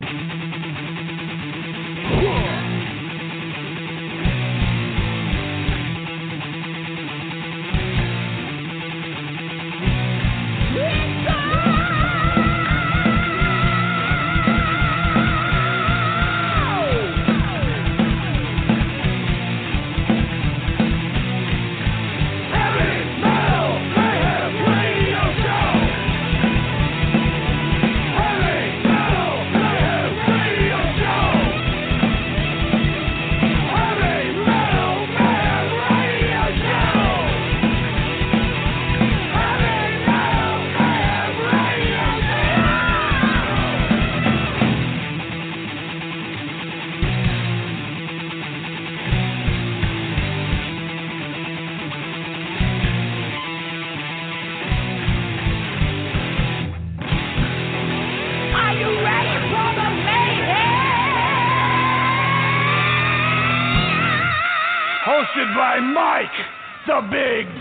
Thank you. The Big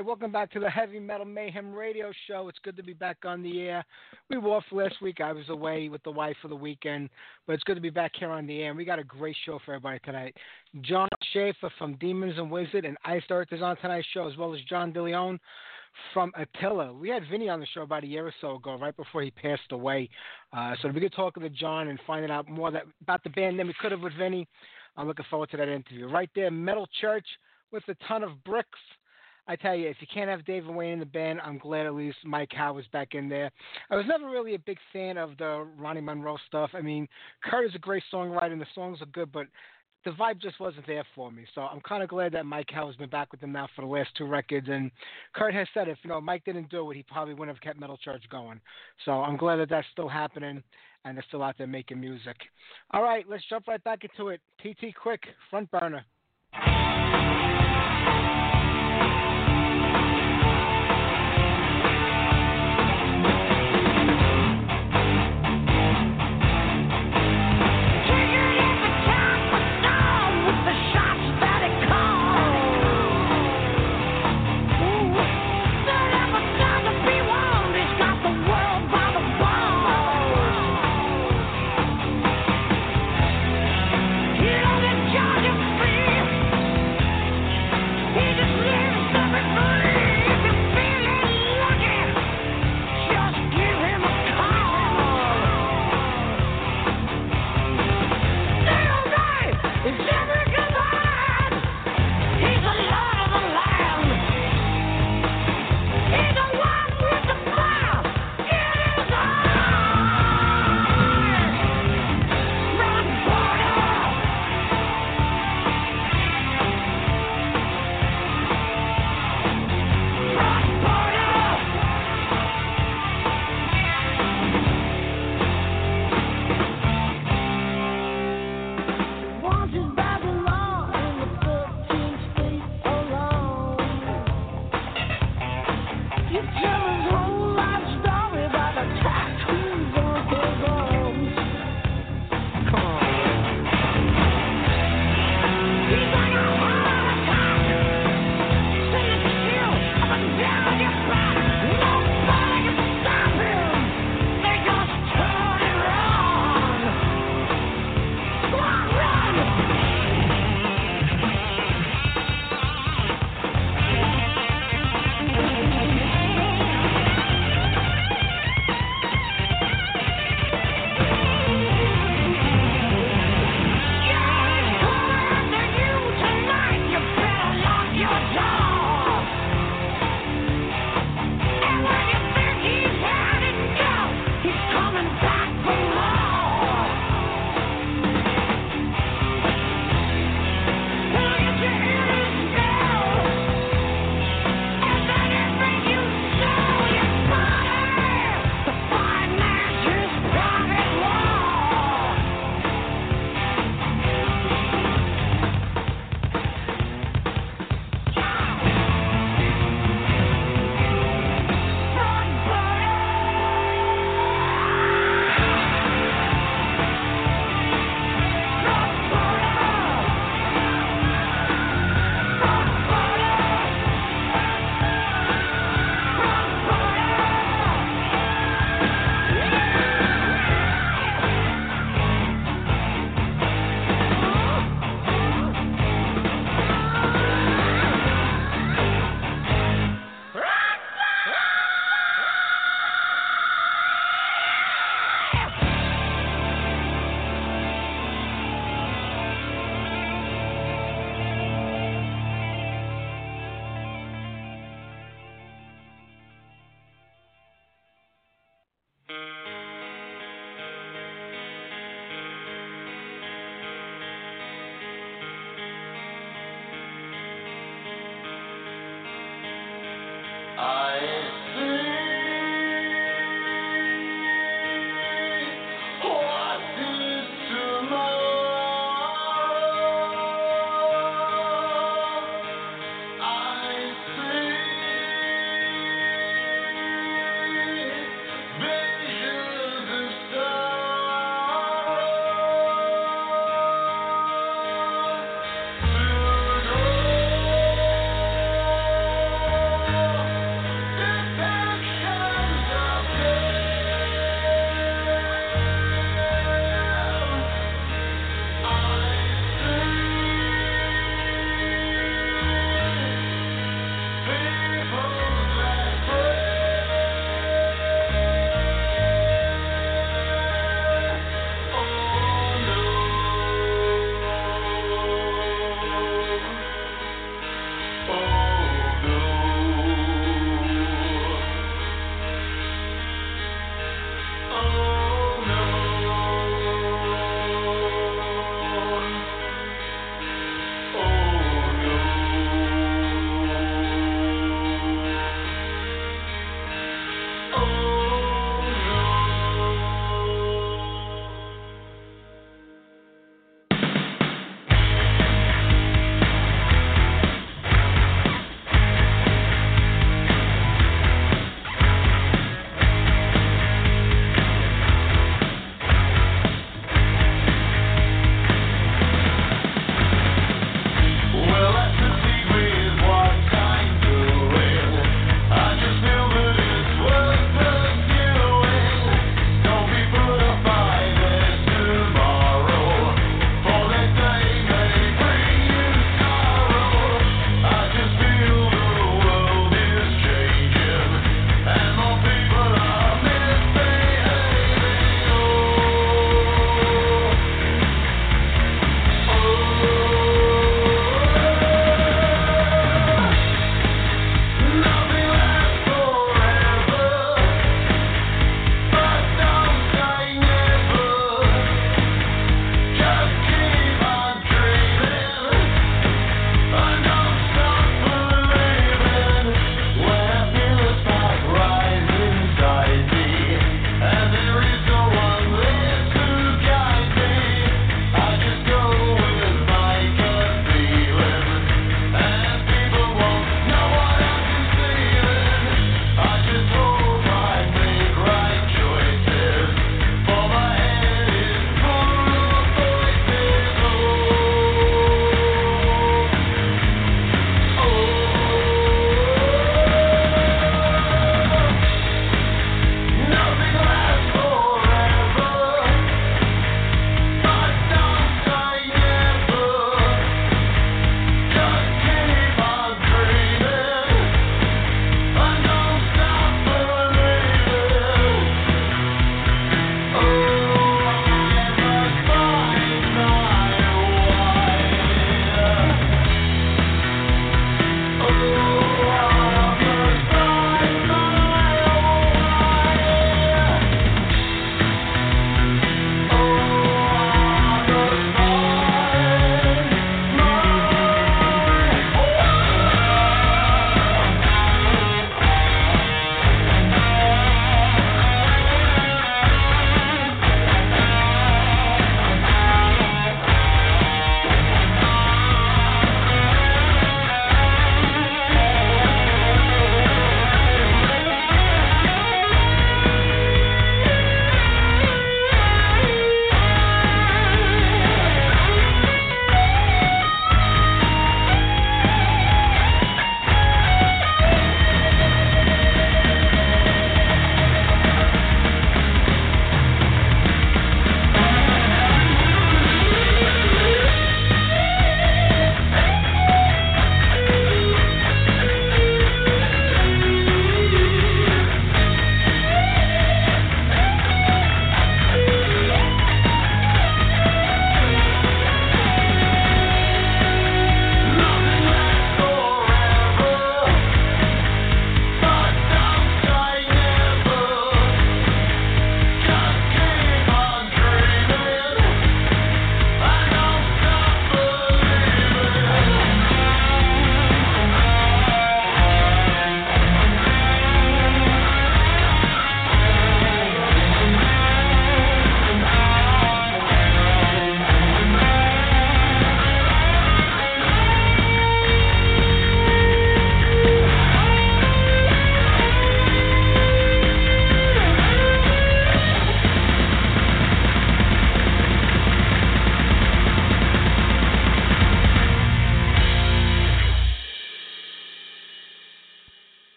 right, welcome back to the Heavy Metal Mayhem Radio Show. It's good to be back on the air. We were off last week. I was away with the wife for the weekend, but it's good to be back here on the air. And we got a great show for everybody tonight. Jon Schaffer from Demons and Wizard and Iced Earth is on tonight's show, as well as John DeLeon from Attila. We had Vinny on the show about a year or so ago, right before he passed away. Uh, so we could talk to John and finding out more that, about the band than we could have with Vinny. I'm looking forward to that interview. Right there, Metal Church with a ton of bricks. I tell you, if you can't have David Wayne in the band, I'm glad at least Mike Howe was back in there. I was never really a big fan of the Ronny Munroe stuff. I mean, Kurt is a great songwriter and the songs are good, but the vibe just wasn't there for me. So I'm kind of glad that Mike Howe has been back with them now for the last two records. And Kurt has said if you know Mike didn't do it, he probably wouldn't have kept Metal Church going. So I'm glad that that's still happening and they're still out there making music. All right, let's jump right back into it. TT Quick, front burner.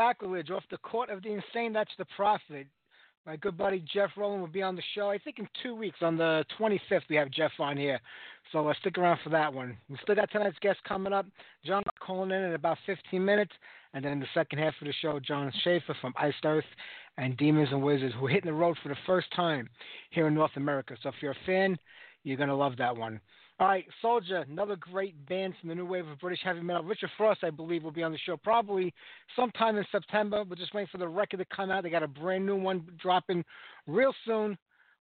Sacrilege off the Court of the Insane. That's the Prophet. My good buddy Jeff Rowland will be on the show. I think in two weeks, on the 25th, we have Jeff on here. So uh, stick around for that one. We still got tonight's guest coming up. John calling in in about 15 minutes. And then in the second half of the show, Jon Schaffer from Iced Earth and Demons and Wizards, who are hitting the road for the first time here in North America. So if you're a fan, you're going to love that one. All right, Soldier, another great band from the new wave of British heavy metal. Richard Frost, I believe, will be on the show probably sometime in September. We're just waiting for the record to come out. They got a brand new one dropping real soon.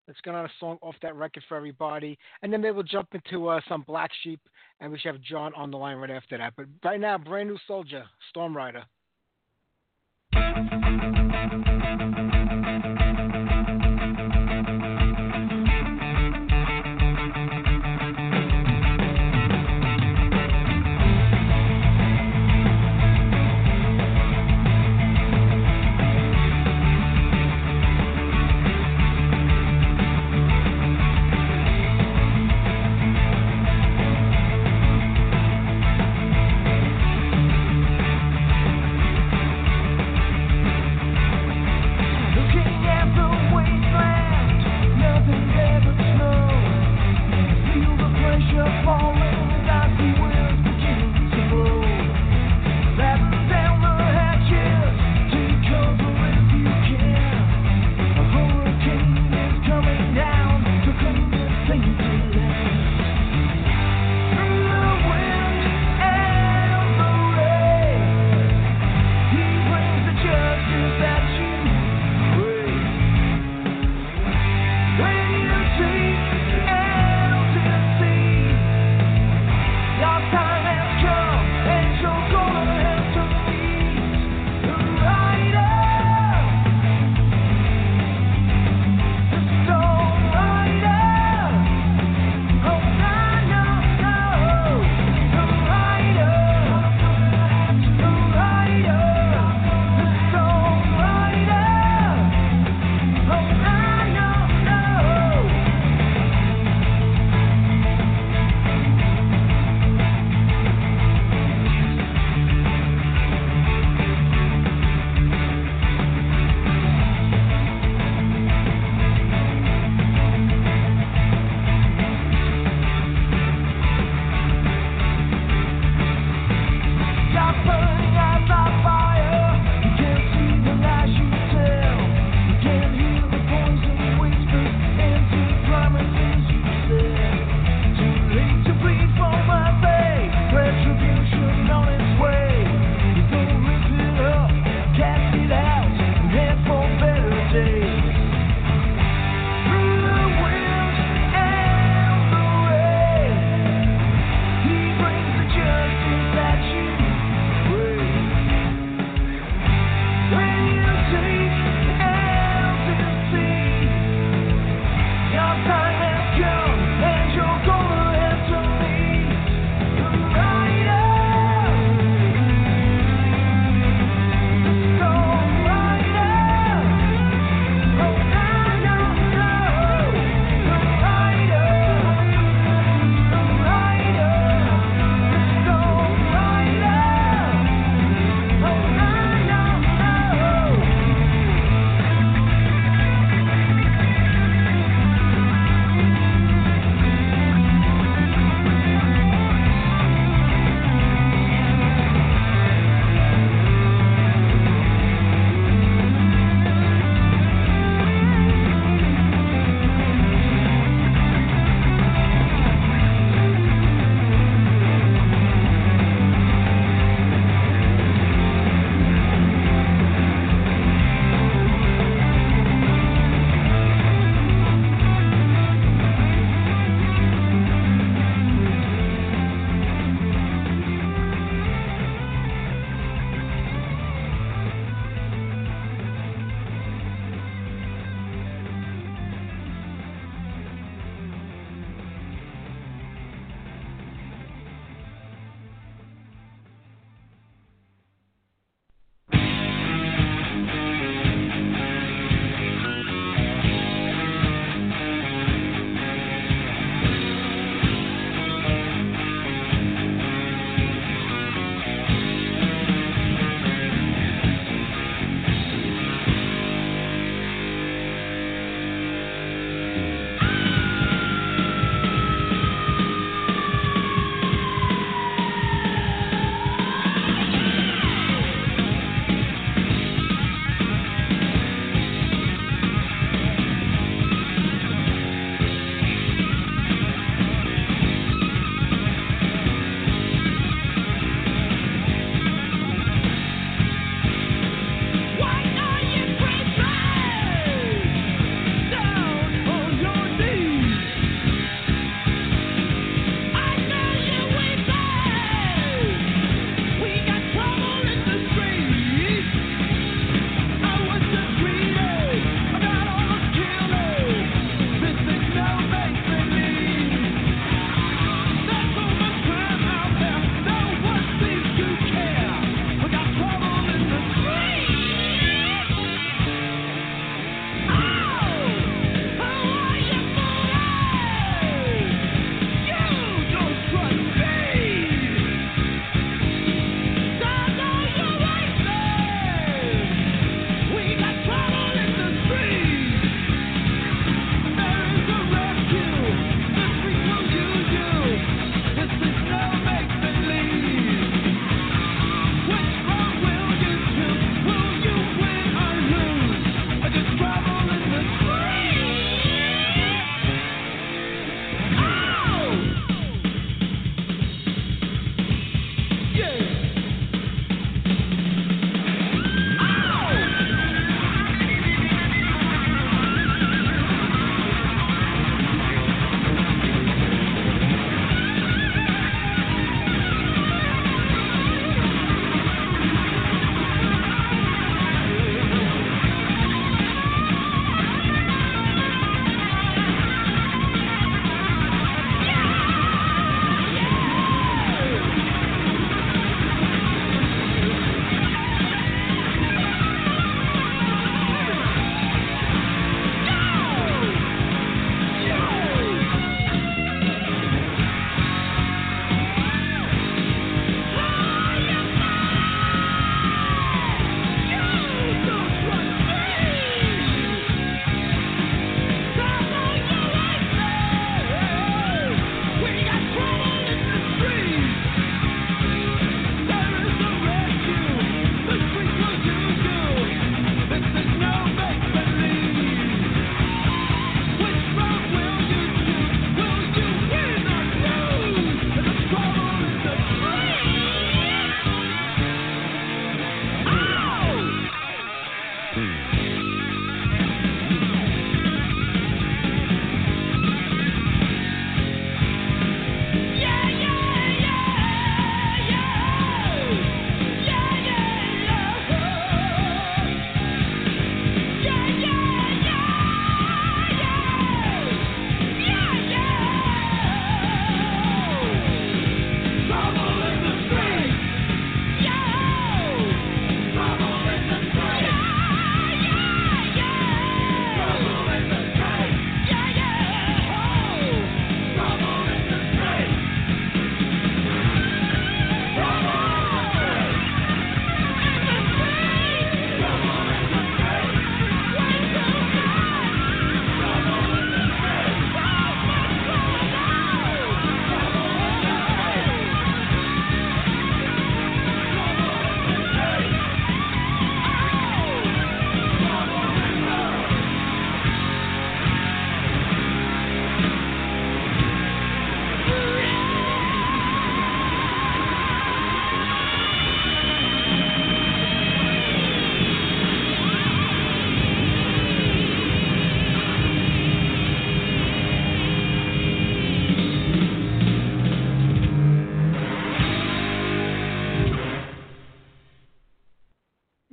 Let's get on a song off that record for everybody. And then they will jump into uh, some Black Sheep, and we should have John on the line right after that. But right now, brand new Soldier, Storm Rider.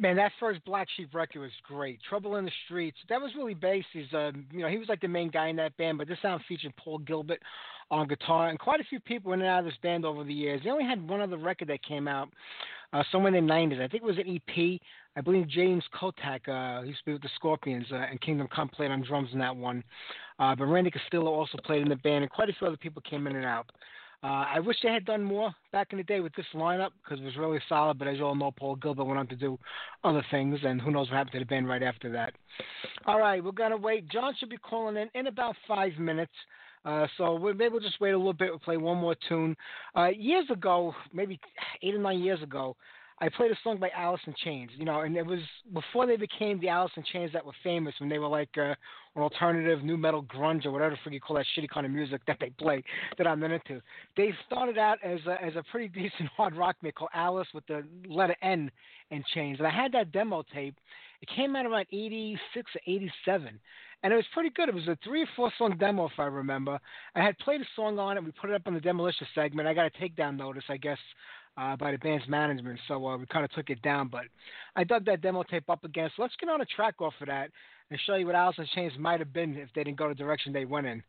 Man, that first Black Sheep record was great. Trouble in the Streets. That was Willie Basse. He's, uh, you know, he was like the main guy in that band, but this sound featured Paul Gilbert on guitar and quite a few people in and out of this band over the years. They only had one other record that came out uh, somewhere in the 90s. I think it was an EP. I believe James Kottak, uh, he used to be with the Scorpions, uh, and Kingdom Come played on drums in that one. Uh, but Randy Castillo also played in the band, and quite a few other people came in and out. Uh, I wish they had done more back in the day with this lineup because it was really solid. But as you all know, Paul Gilbert went on to do other things, and who knows what happened to the band right after that. All right, we're gonna wait. John should be calling in in about five minutes. Uh, so we'll, maybe we'll just wait a little bit. We'll play one more tune. Uh, years ago, maybe eight or nine years ago, I played a song by Alice in Chains, you know, and it was before they became the Alice in Chains that were famous when they were like uh, an alternative new metal grunge or whatever you call that shitty kind of music that they play that I'm into. They started out as a, as a pretty decent hard rock band called Alice with the letter N in Chains, and I had that demo tape. It came out around '86 or '87, and it was pretty good. It was a three or four song demo, if I remember. I had played a song on it. We put it up on the Demolition segment. I got a takedown notice, I guess, uh, by the band's management, so uh, we kind of took it down. But I dug that demo tape up again. So let's get on a track off of that and show you what Alice in Chains might have been if they didn't go the direction they went in.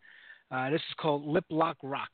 Uh, this is called Lip Lock Rock.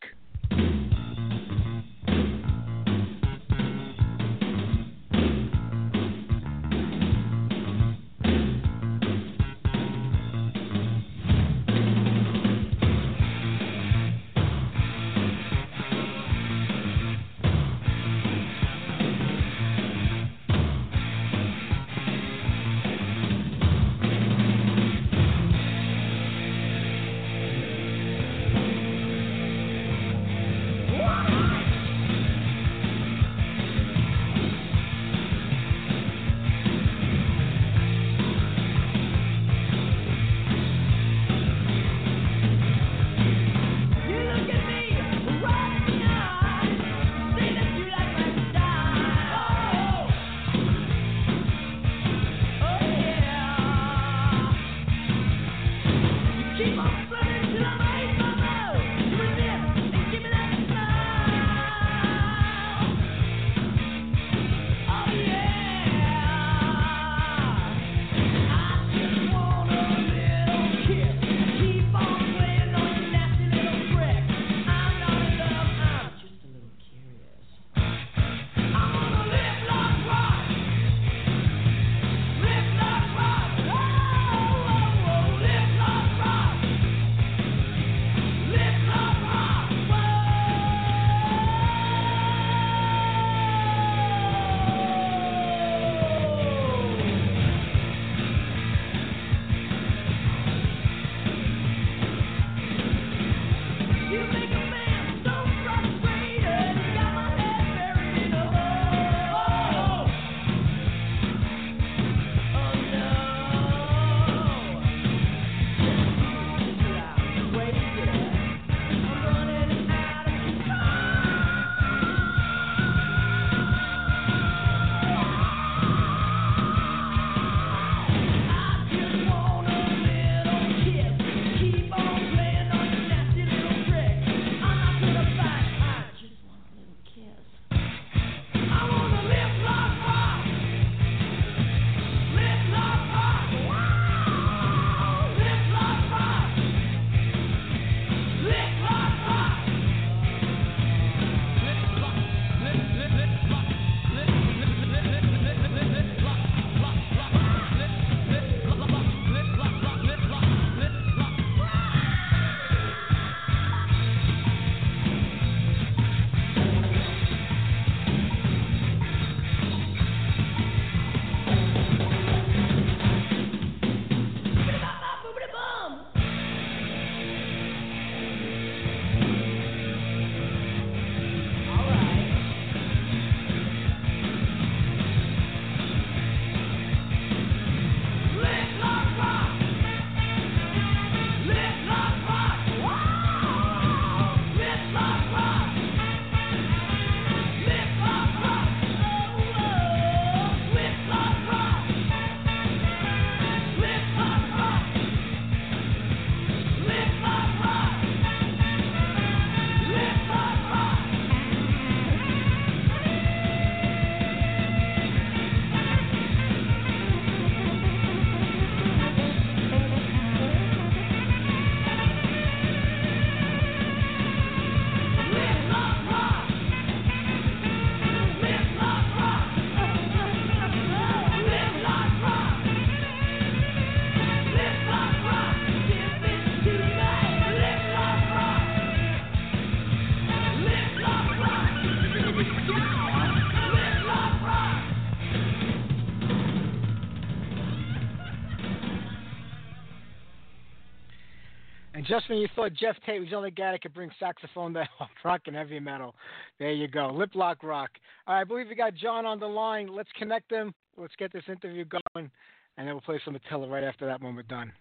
And just when you thought Geoff Tate was the only guy that could bring saxophone to rock and heavy metal, there you go. Lip lock rock. All right, I believe we got John on the line. Let's connect them. Let's get this interview going, and then we'll play some Attila right after that when we're done.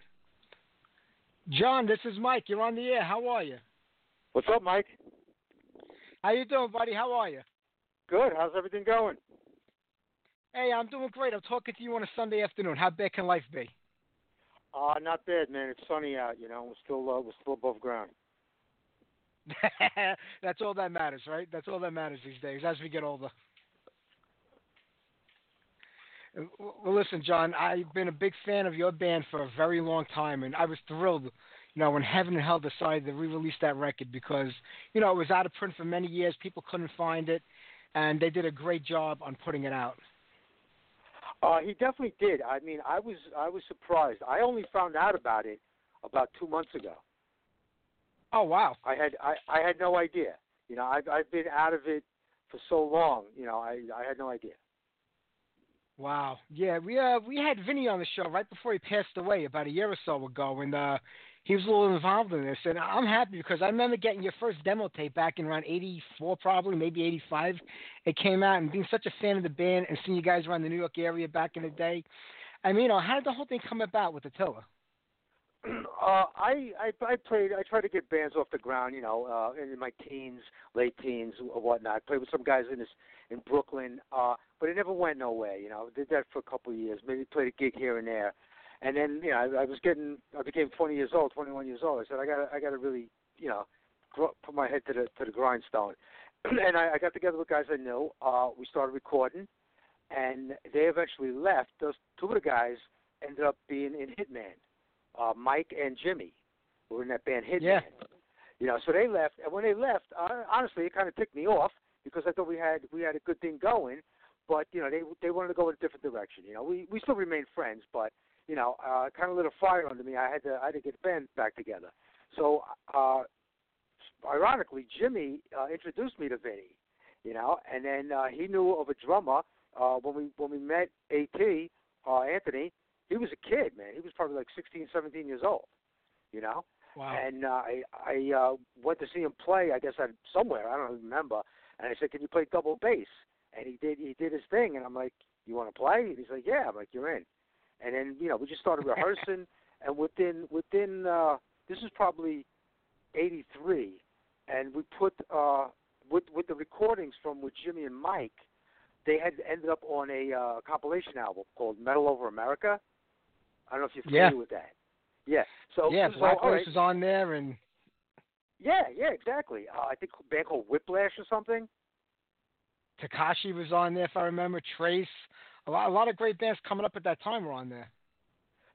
John, this is Mike. You're on the air. How are you? What's up, Mike? How you doing, buddy? How are you? Good. How's everything going? Hey, I'm doing great. I'm talking to you on a Sunday afternoon. How bad can life be? Uh, not bad, man. It's sunny out. You know, we're still uh, we're still above ground. That's all that matters, right? That's all that matters these days as we get older. Well, listen, John, I've been a big fan of your band for a very long time, and I was thrilled, you know, when Heaven and Hell decided to re-release that record because, you know, it was out of print for many years. People couldn't find it, and they did a great job on putting it out. Uh, he definitely did. I mean, I was I was surprised. I only found out about it about two months ago. Oh wow! I had I, I had no idea. You know, I've I've been out of it for so long. You know, I I had no idea. Wow. Yeah, we uh we had Vinny on the show right before he passed away about a year or so ago, and uh he was a little involved in this, and I'm happy because I remember getting your first demo tape back in around '84, probably maybe '85. It came out, and being such a fan of the band and seeing you guys around the New York area back in the day. I mean, you know, how did the whole thing come about with Attila? Uh, I, I I played. I tried to get bands off the ground, you know, uh, in my teens, late teens, or whatnot. Played with some guys in this in Brooklyn, uh, but it never went nowhere. You know, did that for a couple of years. Maybe played a gig here and there, and then you know, I, I was getting. I became 20 years old, 21 years old. I said, I got, I got to really, you know, gr- put my head to the to the grindstone. and I, I got together with guys I knew. Uh, we started recording, and they eventually left. Those two of the guys ended up being in Hitman uh, Mike and Jimmy who were in that band Hitman. Yeah. You know, so they left, and when they left, uh, honestly, it kind of ticked me off because I thought we had we had a good thing going, but you know, they they wanted to go in a different direction. You know, we we still remain friends, but you know, uh, kind of lit a fire under me. I had to I had to get the band back together. So, uh, ironically, Jimmy uh, introduced me to Vinny. You know, and then uh, he knew of a drummer uh, when we when we met At uh, Anthony he was a kid, man. He was probably like 16, 17 years old. You know. Wow. And uh, I I uh, went to see him play. I guess I somewhere I don't remember. And I said, "Can you play double bass?" And he did. He did his thing. And I'm like, "You want to play?" And he's like, "Yeah." I'm like, "You're in." And then you know we just started rehearsing. and within within uh, this is probably '83, and we put uh, with with the recordings from with Jimmy and Mike. They had ended up on a uh, compilation album called Metal Over America. I don't know if you're familiar Yeah. with that. Yeah. So yeah, so, Black Horse right. was on there, and Yeah, yeah, exactly. Uh, I think a band called Whiplash or something. Takashi was on there, if I remember. Trace, a lot, a lot of great bands coming up at that time were on there.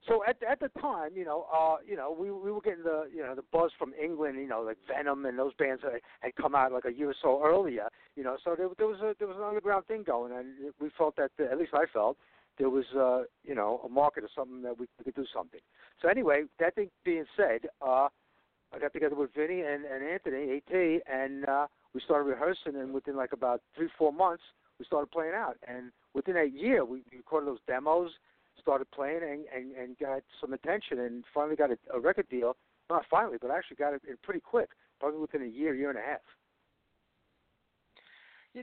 So at at the time, you know, uh, you know, we we were getting the you know the buzz from England, you know, like Venom and those bands that had come out like a year or so earlier, you know. So there, there was a there was an underground thing going, and we felt that at least I felt there was uh, you know a market or something that we, we could do something. So anyway, that thing being said, uh, I got together with Vinny and, and Anthony, At, and uh, we started rehearsing, and within like about three four months, we started playing out, and within a year, we recorded those demos started playing and, and, and got some attention and finally got a, a record deal. Not finally, but actually got it in pretty quick, probably within a year, year and a half.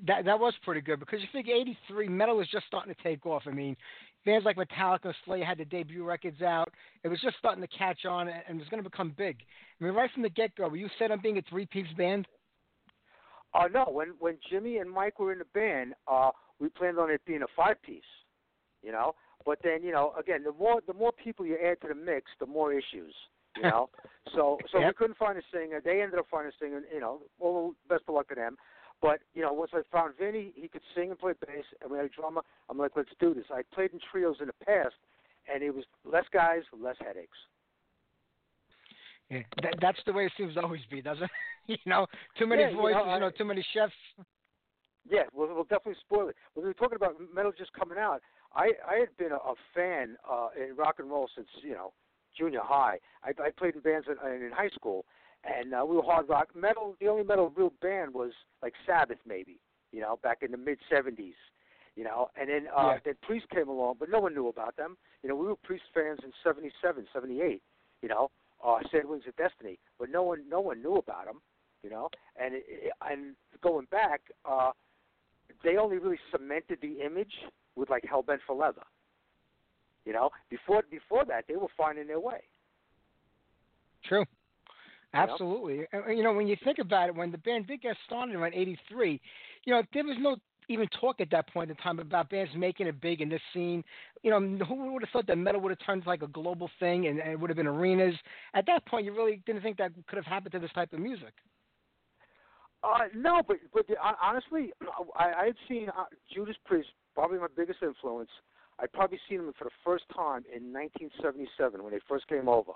That that was pretty good because you think '83 metal was just starting to take off. I mean, bands like Metallica, Slayer had the debut records out. It was just starting to catch on and and was going to become big. I mean, right from the get go, were you set on being a three piece band? Uh, no, when when Jimmy and Mike were in the band, uh, we planned on it being a five piece, you know. But then, you know, again, the more the more people you add to the mix, the more issues, you know. so so we couldn't find a singer. They ended up finding a singer, you know. Well, best of luck to them. But you know, once I found Vinny, he could sing and play bass, and we had a drummer. I'm like, let's do this. I played in trios in the past, and it was less guys, less headaches. Yeah, that, that's the way it seems to always be, doesn't it? you know, too many Yeah, you know, voices, I- you know, too many chefs. Yeah, we'll, we'll definitely spoil it. When we were talking about metal just coming out, I I had been a, a fan uh, in rock and roll since you know junior high. I, I played in bands in, in high school, and uh, we were hard rock. Metal, the only metal real band was like Sabbath, maybe you know, back in the mid '70s. You know, and then uh, Yeah. then Priest came along, but no one knew about them. You know, we were Priest fans in '77, '78. You know, uh, Sad Wings of Destiny, but no one no one knew about them, you know. And it, it, and going back, uh, they only really cemented the image with like Hellbent for Leather. You know, before before that, they were finding their way. True. Absolutely. And, You know, when you think about it, when the band did get started around '83, you know, there was no even talk at that point in time about bands making it big in this scene. You know, who would have thought that metal would have turned like a global thing and, and it would have been arenas? At that point, you really didn't think that could have happened to this type of music. Uh, no, but but uh, honestly, I, I had seen uh, Judas Priest, probably my biggest influence. I'd probably seen them for the first time in 1977 when they first came over.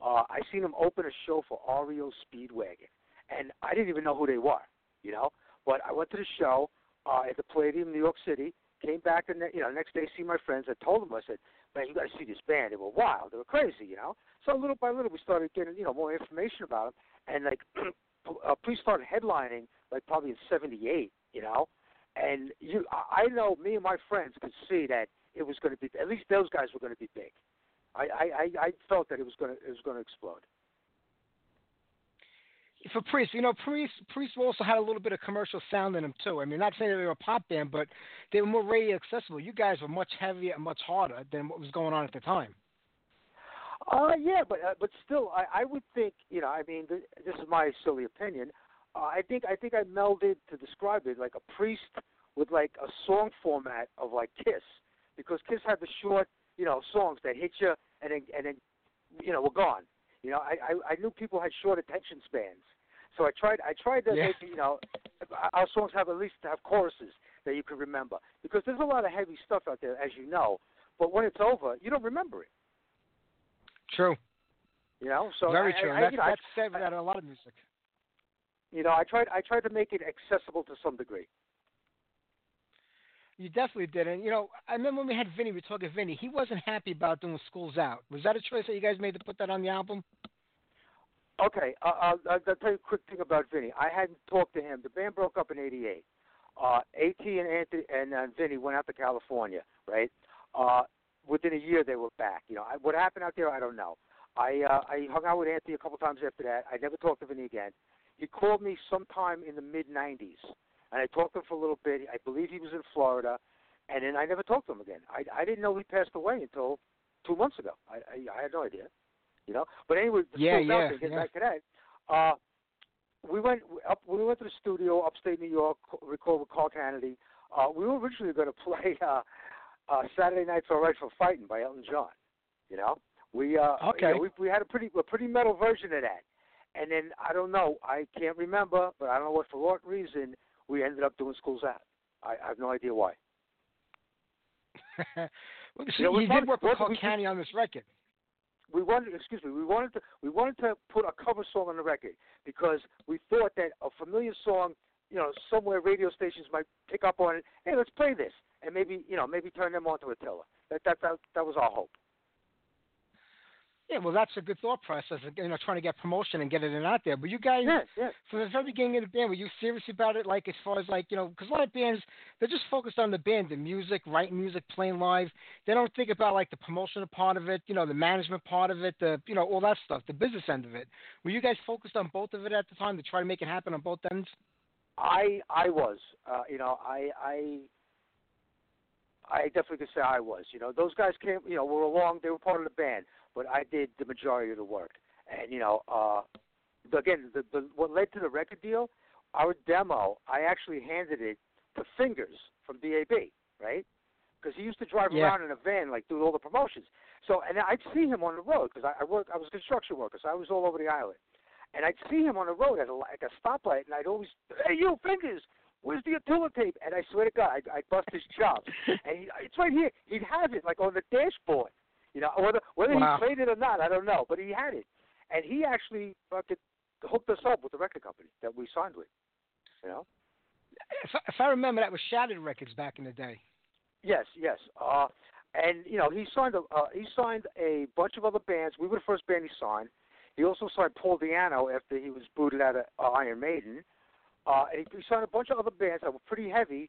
Uh, I seen them open a show for REO Speedwagon, and I didn't even know who they were, you know. But I went to the show uh, at the Palladium, in New York City. Came back and you know the next day see my friends. I told them I said, man, you got to see this band. They were wild. They were crazy, you know. So little by little we started getting you know more information about them, and like uh, Priest started headlining like probably in '78, you know. And you, I know me and my friends could see that it was going to be at least those guys were going to be big. I I I I felt that it was going to it was going to explode. For Priest, you know, Priest Priest also had a little bit of commercial sound in them too. I mean, not saying that they were a pop band, but they were more radio accessible. You guys were much heavier and much harder than what was going on at the time. Uh, yeah, but uh, but still, I, I would think you know. I mean, th- this is my silly opinion. Uh, I think I think I melded to describe it like a priest with like a song format of like Kiss, because Kiss had the short, you know, songs that hit you and then and then, you know, were gone. You know, I I, I knew people had short attention spans, so I tried I tried to Yeah. make you know, our songs have at least have choruses that you can remember because there's a lot of heavy stuff out there, as you know. But when it's over, you don't remember it. True. You know, so Very I, true. I, that's you know, I- that's said about a lot of music. you know, I tried I tried to make it accessible to some degree. You definitely did. And, you know, I remember when we had Vinny, we were talking Vinny, he wasn't happy about doing Schools Out. Was that a choice that you guys made to put that on the album? Okay, uh, I'll, I'll tell you a quick thing about Vinny. I hadn't talked to him. The band broke up in '88. Uh, At and Anthony and uh, Vinny went out to California, right? Uh, within a year, they were back. You know, I, what happened out there, I don't know. I uh, I hung out with Anthony a couple times after that. I never talked to Vinny again. He called me sometime in the mid '90s, and I talked to him for a little bit. I believe he was in Florida, and then I never talked to him again. I I didn't know he passed away until two months ago. I I, I had no idea, you know. But anyway, the Yeah, yeah, thing, getting yeah. back to that. Uh, we went up. We went to the studio upstate New York, record with Carl Canedy. Uh, we were originally going to play uh, uh, "Saturday Night's All Right for Fighting" by Elton John. You know, we uh, you Okay. know, we we had a pretty a pretty metal version of that. And then I don't know, I can't remember, but I don't know what for what reason we ended up doing Schools Out. I, I have no idea why. well, so You know, we you wanted- did work with Carl Canedy on this record. we wanted excuse me we wanted to we wanted to put a cover song on the record because we thought that a familiar song you know somewhere radio stations might pick up on it hey let's play this and maybe you know maybe turn them on to Attila that that that, that was our hope Yeah, well, that's a good thought process. You know, trying to get promotion and get it out there. But you guys, yeah yeah from the very beginning of the band, were you serious about it? Like as far as like you know, because a lot of bands they're just focused on the band, the music, writing music, playing live. They don't think about like the promotional part of it, you know, the management part of it, the you know all that stuff, the business end of it. Were you guys focused on both of it at the time to try to make it happen on both ends? I I was uh, you know I I I definitely could say I was you know. Those guys came you know were along they were part of the band but I did the majority of the work. And you know uh again the, the what led to the record deal our demo I actually handed it to Fingers from DAB right? Because he used to drive Yeah. around in a van like doing all the promotions. So and I'd see him on the road because I, I work I was a construction worker so I was all over the island. And I'd see him on the road at a, like a stoplight, and I'd always, hey, you fingers, where's the Attila tape? And I swear to God, I'd, I'd bust his chops. and he, it's right here. He'd have it like on the dashboard. You know, whether whether Wow. he played it or not, I don't know, but he had it. And he actually fucking hooked us up with the record company that we signed with. You know. If, I- if I remember, that was Shattered Records back in the day. Yes, yes. Uh, and you know, he signed a uh, he signed a bunch of other bands. We were the first band he signed. He also signed Paul Di'Anno after he was booted out of uh, Iron Maiden. Uh, and he, signed a bunch of other bands that were pretty heavy,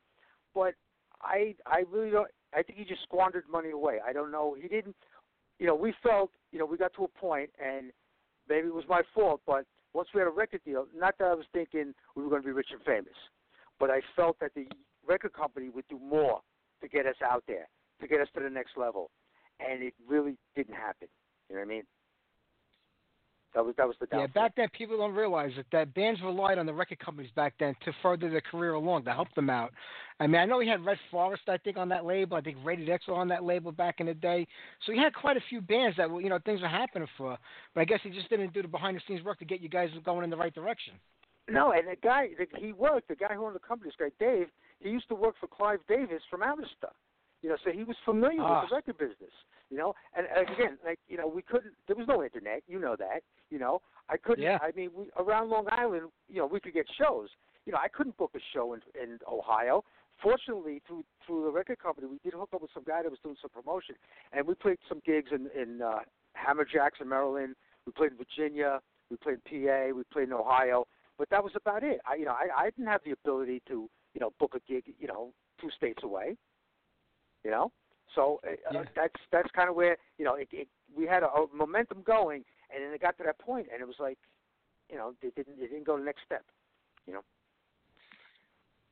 but I I really don't. I think he just squandered money away. I don't know. He didn't. You know, we felt. You know, we got to a point, and maybe it was my fault, but once we had a record deal, not that I was thinking we were going to be rich and famous, but I felt that the record company would do more to get us out there, to get us to the next level, and it really didn't happen. You know what I mean? That was that was the Yeah, back then people don't realize that, that bands relied on the record companies back then to further their career along, to help them out. I mean, I know he had Red Forest, I think, on that label. I think Rated X was on that label back in the day. So he had quite a few bands that were, you know, things were happening for. But I guess he just didn't do the behind the scenes work to get you guys going in the right direction. No, and the guy that he worked, the guy who owned the company, this guy Dave, he used to work for Clive Davis from Arista. You know, so he was familiar Ah. with the record business. You know, and, and again, like you know, we couldn't. There was no internet. You know that. You know, I couldn't. Yeah. I mean, we, around Long Island, you know, we could get shows. You know, I couldn't book a show in in Ohio. Fortunately, through through the record company, we did hook up with some guy that was doing some promotion, and we played some gigs in in uh, Hammerjacks in Maryland. We played in Virginia. We played in PA. We played in Ohio. But that was about it. I, you know, I, I didn't have the ability to, you know, book a gig, you know, two states away. You know, so uh, Yeah. that's that's kind of where you know it, it, we had a, a momentum going, and then it got to that point, and it was like, you know, it didn't it didn't go to the next step. You know.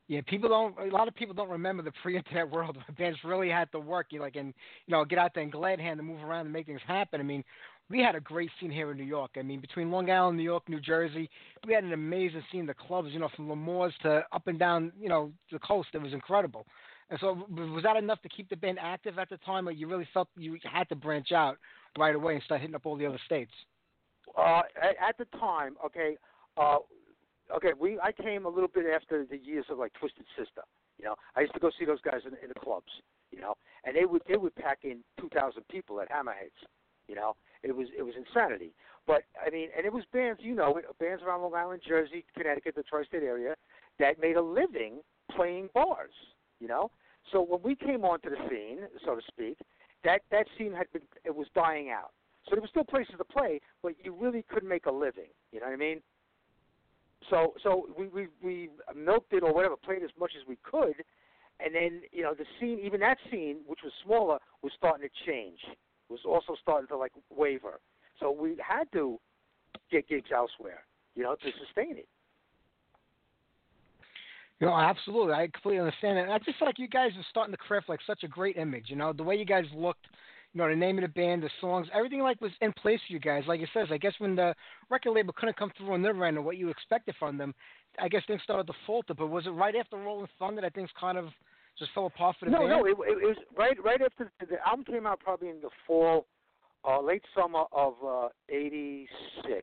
Yeah, people don't. A lot of people don't remember the pre-internet world bands really had to work. You like and you know get out there and glad hand to move around and make things happen. I mean, we had a great scene here in New York. I mean, between Long Island, New York, New Jersey, we had an amazing scene. The clubs, you know, from L'Amour's to up and down, you know, the coast. It was incredible. And so, was that enough to keep the band active at the time, or you really felt you had to branch out right away and start hitting up all the other states? Uh, at, the time, okay, uh, okay, we I came a little bit after the years of like Twisted Sister. You know, I used to go see those guys in, in the clubs. You know, and they would they would pack in two thousand people at Hammerheads. You know, it was it was insanity. But I mean, and it was bands, you know, bands around Long Island, Jersey, Connecticut, the tri-state area, that made a living playing bars. You know, so when we came onto the scene, so to speak, that that scene had been it was dying out. So there were still places to play, but you really couldn't make a living. You know what I mean? So so we we we milked it or whatever, played as much as we could, and then you know the scene, even that scene, which was smaller, was starting to change. Was also starting to like waver. So we had to get gigs elsewhere, you know, to sustain it. Know, absolutely. I completely understand it. I just feel like you guys are starting to craft like such a great image. You know, the way you guys looked, you know, the name of the band, the songs, everything like was in place for you guys. Like it says, I guess when the record label couldn't come through on their end or what you expected from them, I guess things started to falter. But was it right after Rolling Thunder that things kind of just fell apart for the no, band? no, it, it, it was right right after the, the album came out, probably in the fall, uh, late summer of uh, '86.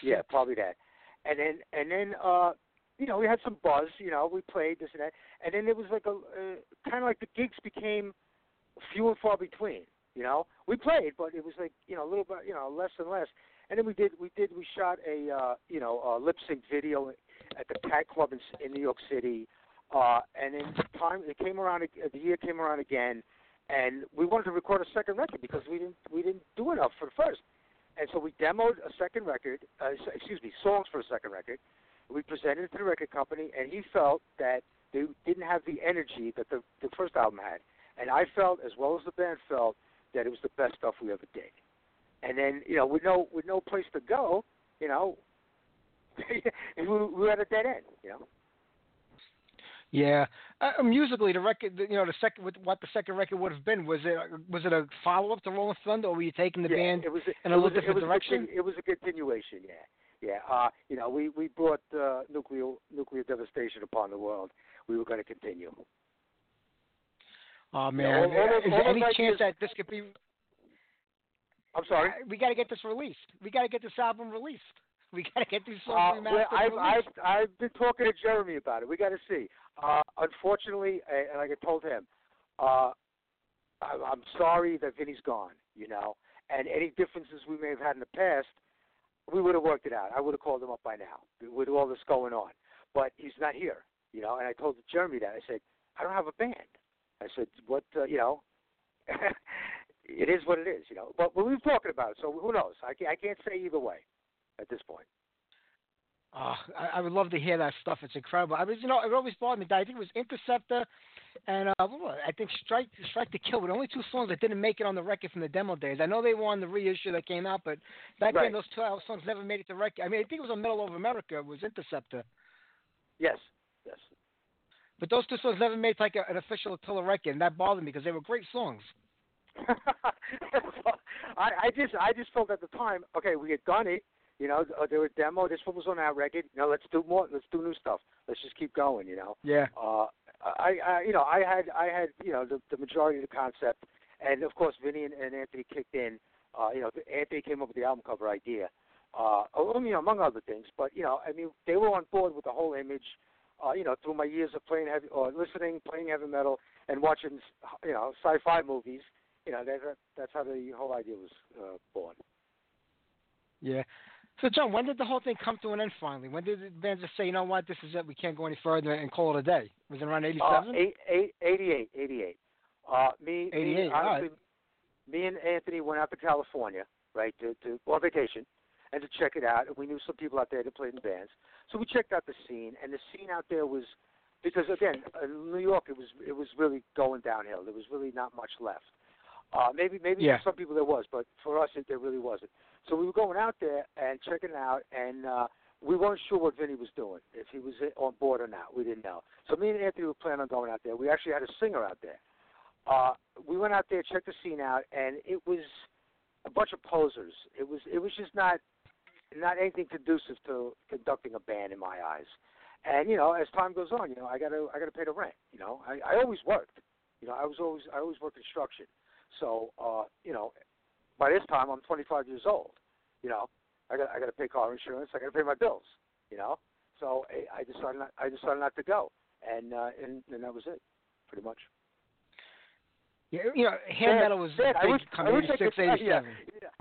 Yeah, probably that. And then and then uh, you know we had some buzz. You know, we played this and that, and then it was like a uh, kind of like the gigs became few and far between. You know, we played, but it was like you know a little bit you know less and less. And then we did we did we shot a uh, you know a lip sync video at the Cat Club in, in New York City. Uh, and then time it came around. The year came around again, and we wanted to record a second record because we didn't we didn't do enough for the first. And so we demoed a second record. Uh, excuse me, songs for a second record. We presented it to the record company, and he felt that they didn't have the energy that the the first album had. And I felt, as well as the band felt, that it was the best stuff we ever did. And then you know, with no with no place to go, you know, we, we were at a dead end. You know. Yeah, uh, musically, the record, you know, the second, with what the second record would have been, was it was it a follow up to Rolling Thunder, or were you taking the yeah, band it was in a little different it was direction? A, it was a continuation. Yeah, yeah. Uh, you know, we we brought uh, nuclear nuclear devastation upon the world. We were going to continue. Oh man, all is there any those chance ideas- that this could be? I'm sorry. Uh, We got to get this released. We got to get this album released. We got to get these songs Uh, well, I've, and I've. I've been talking to Jeremy about it. We got to see. Uh, unfortunately, uh, and like I told him, uh, I, I'm sorry that Vinny's gone. You know, and any differences we may have had in the past, we would have worked it out. I would have called him up by now with all this going on. But he's not here. You know, and I told Jeremy that. I said, I don't have a band. I said, what? Uh, you know. it is what it is, you know. But we were talking about it, so who knows? I can't, I can't say either way at this point. Oh, I, I would love to hear that stuff. It's incredible. I was, you know, it always bothered me. I think it was Interceptor and uh, what was it? I think Strike Strike to Kill were the only two songs that didn't make it on the record from the demo days. I know they were on the reissue that came out, but back Right. then those two songs never made it to record. I mean, I think it was on Metal Over America. It was Interceptor, Yes, yes. but those two songs never made like a, an official Attila record, and that bothered me because they were great songs. I, I just I just felt at the time, okay, we had done it. You know, uh, there was demo. This one was on our record. You know, let's do more. Let's do new stuff. Let's just keep going. You know. Yeah. Uh, I, I, you know, I had, I had, you know, the, the majority of the concept, and of course, Vinny and, and Anthony kicked in. Uh, you know, Anthony came up with the album cover idea, uh, you know, among other things. But you know, I mean, they were on board with the whole image. Uh, you know, through my years of playing heavy, or listening, playing heavy metal, and watching, you know, sci-fi movies. You know, that, that's how the whole idea was uh, born. Yeah. So, John, when did the whole thing come to an end finally? When did the band just say, you know what, this is it, we can't go any further and call it a day? Was it around 87? Uh, eight, eight, 88, 88. Uh, me, 88, me, honestly, me and Anthony went out to California, right, to, to on vacation, and to check it out. And we knew some people out there that played in bands, so we checked out the scene. And the scene out there was, because again, in New York, it was it was really going downhill. There was really not much left. Uh, maybe maybe Yeah. for some people there was, but for us it, there really wasn't. So we were going out there and checking it out, and uh, we weren't sure what Vinny was doing, if he was on board or not. We didn't know. So me and Anthony were planning on going out there. We actually had a singer out there. Uh, we went out there, checked the scene out, and it was a bunch of posers. It was it was just not not anything conducive to conducting a band in my eyes. And you know, as time goes on, you know, I gotta I gotta pay the rent. You know, I, I always worked. You know, I was always I always worked construction. So uh, you know, by this time I'm 25 years old. You know, I got I got to pay car insurance. I got to pay my bills. You know, so I, I decided not, I decided not to go, and uh, and and that was it, pretty much. Yeah, you know, hand metal was Dad, I big wish, come I wish I 86, could tell you. 87.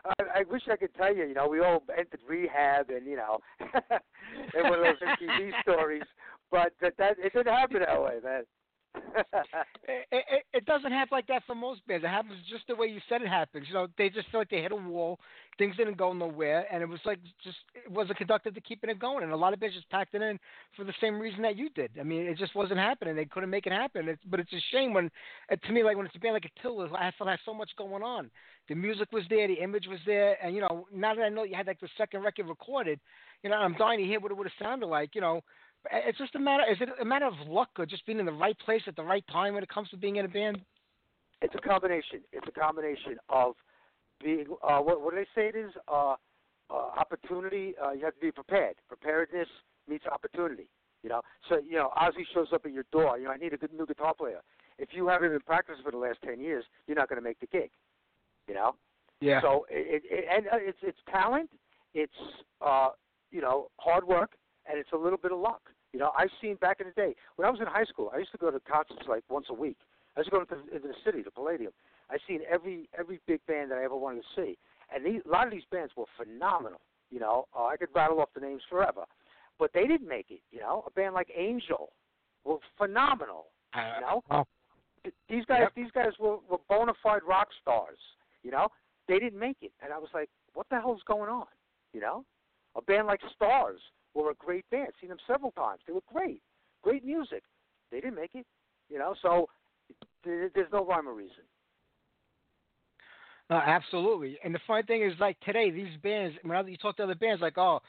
I, I wish I could tell you. You know, we all entered rehab, and you know, and one of those MTV stories. But that, that it didn't happen that way, man. It, it, it doesn't happen like that for most bands. It happens just the way you said it happens. You know, they just feel like they hit a wall, things didn't go nowhere, and it was like just it wasn't conducted to keeping it going. And a lot of bands just packed it in for the same reason that you did. I mean, it just wasn't happening. They couldn't make it happen. It's, but it's a shame when, uh, to me, like when it's a band like Attila, I feel like so much going on. The music was there, the image was there, and you know, now that I know you had like the second record recorded, you know, I'm dying to hear what it would have sounded like. You know, it's just a matter. Is it a matter of luck or just being in the right place at the right time when it comes to being in a band? it's a combination. It's a combination of being uh, what what do they say it is uh, uh, opportunity. Uh, you have to be prepared. Preparedness meets opportunity. You know, so you know Ozzy shows up at your door. You know, I need a good new guitar player. If you haven't been practicing for the last ten years, you're not going to make the gig. You know. Yeah. So it, it and uh, it's it's talent, it's uh, you know hard work, and it's a little bit of luck. You know, I've seen back in the day when I was in high school, I used to go to concerts like once a week. I used to go into, into the city, the Palladium. I've seen every every big band that I ever wanted to see, and these, a lot of these bands were phenomenal. You know, uh, I could rattle off the names forever, but they didn't make it. You know, a band like Angel were phenomenal. You know, Oh, these guys Yep. these guys were, were bona fide rock stars. You know, they didn't make it, and I was like, what the hell's going on? You know, a band like Starz were a great band. Seen them several times. They were great, great music. They didn't make it. You know, so th- there's no rhyme or reason. no, absolutely. And the funny thing is, like today, these bands. When you talk to other bands, like, oh,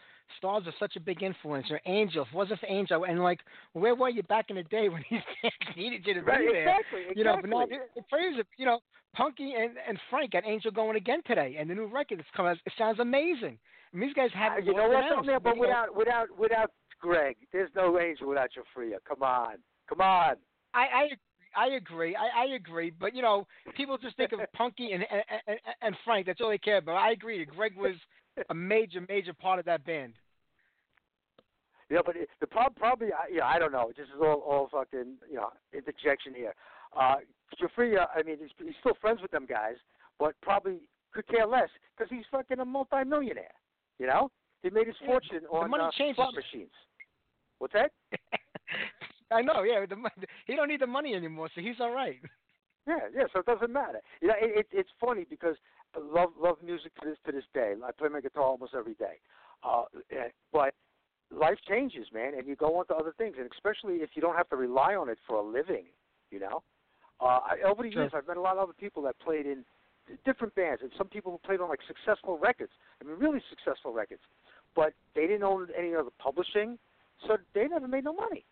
Starz are such a big influence, or Angel. If it wasn't for Angel, and like, where were you back in the day when these bands needed you to Right, be there? exactly, You know, but now exactly. the praise of you know, Punky and and Frank got Angel going again today, and the new record that's coming. out, It sounds amazing. I mean, these guys have Uh, you know what's on there, but without without without Greg, there's no Angel without Giuffria. Come on, come on. I, I I agree. I, I agree. But you know, people just think of Punky and, and and and Frank. That's all they care about. I agree. Greg was a major major part of that band. Yeah, but it, the problem probably, yeah, I don't know. This is all all fucking you know interjection here. Uh, Giuffria, I mean, he's, he's still friends with them guys, but probably could care less because he's fucking a multimillionaire. You know, he made his Yeah, fortune the on money uh, changes. slot machines. What's that? I know. Yeah, the, he don't need the money anymore, so he's all right. Yeah, yeah. So it doesn't matter. You know, it, it, it's funny because I love love music to this to this day. I play my guitar almost every day. Uh, eh, but life changes, man, and you go on to other things, and especially if you don't have to rely on it for a living, you know. Uh, I, over the Sure. years, I've met a lot of other people that played in different bands, and some people who played on like successful records. I mean, really successful records, but they didn't own any of the publishing, so they never made no money.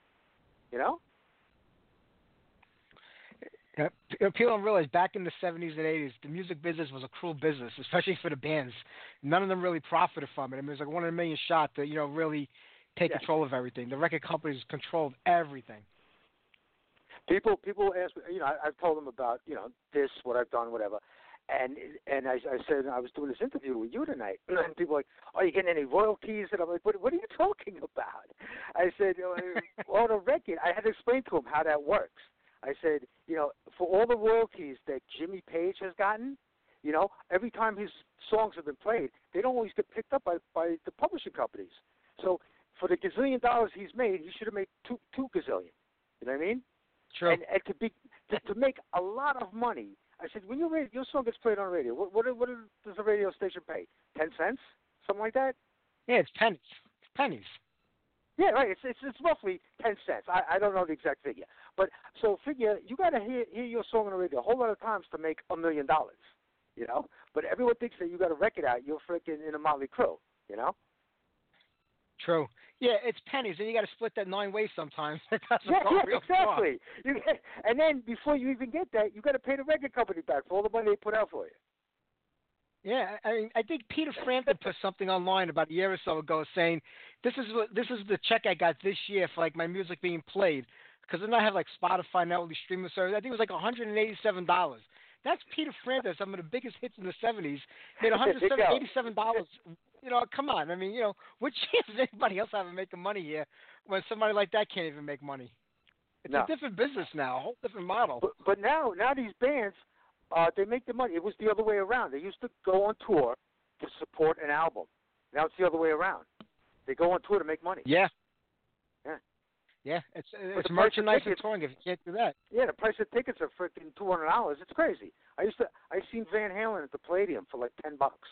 You know? You uh, know, people don't realize back in the 70s and 80s, the music business was a cruel business, especially for the bands. None of them really profited from it. I mean, it was like one in a million shot to, you know, really take Yeah. control of everything. The record companies controlled everything. people people ask me, you know, I, I've told them about you know this, what I've done, whatever, and and I, I said I was doing this interview with you tonight, and people are like, are you getting any royalties? And I'm like, what what are you talking about? I said, uh, know, on a record, I had to explain to him how that works. I said, you know, for all the royalties that Jimmy Page has gotten, you know, every time his songs have been played, they don't always get picked up by by the publishing companies. So for the gazillion dollars he's made, he should have made two two gazillion. You know what I mean? True. And, and to be to, to make a lot of money, I said, when your your song gets played on radio, what what what does the radio station pay? Ten cents, something like that. yeah, it's pennies. It's pennies. Yeah, right. It's it's, it's roughly ten cents. I I don't know the exact figure, but so figure you got to hear hear your song on the radio a whole lot of times to make a million dollars. You know, but everyone thinks that you got a record out, you're freaking in a Motley Crue. You know. True. Yeah, it's pennies, and you got to split that nine ways sometimes. Yeah, yeah, exactly. You get, and then before you even get that, you got to pay the record company back for all the money they put out for you. Yeah, I mean, I think Peter Frampton put something online about a year or so ago saying, "This is what this is the check I got this year for like my music being played." Because then I have like Spotify now, all these streaming services. I think it was like 187 dollars. That's Peter Frampton, some of the biggest hits in the 70s. Made There you go. 187 dollars. You know, come on. I mean, you know, what chance is anybody else having making money here when somebody like that can't even make money? It's No. a different business now, a whole different model. But but now now these bands, uh, they make the money. It was the other way around. They used to go on tour to support an album. Now it's the other way around. They go on tour to make money. Yeah. Yeah. Yeah, it's it's of merchandise and touring if you can't do that. Yeah, the price of tickets are freaking two hundred dollars. It's crazy. I used to I seen Van Halen at the Palladium for like ten bucks.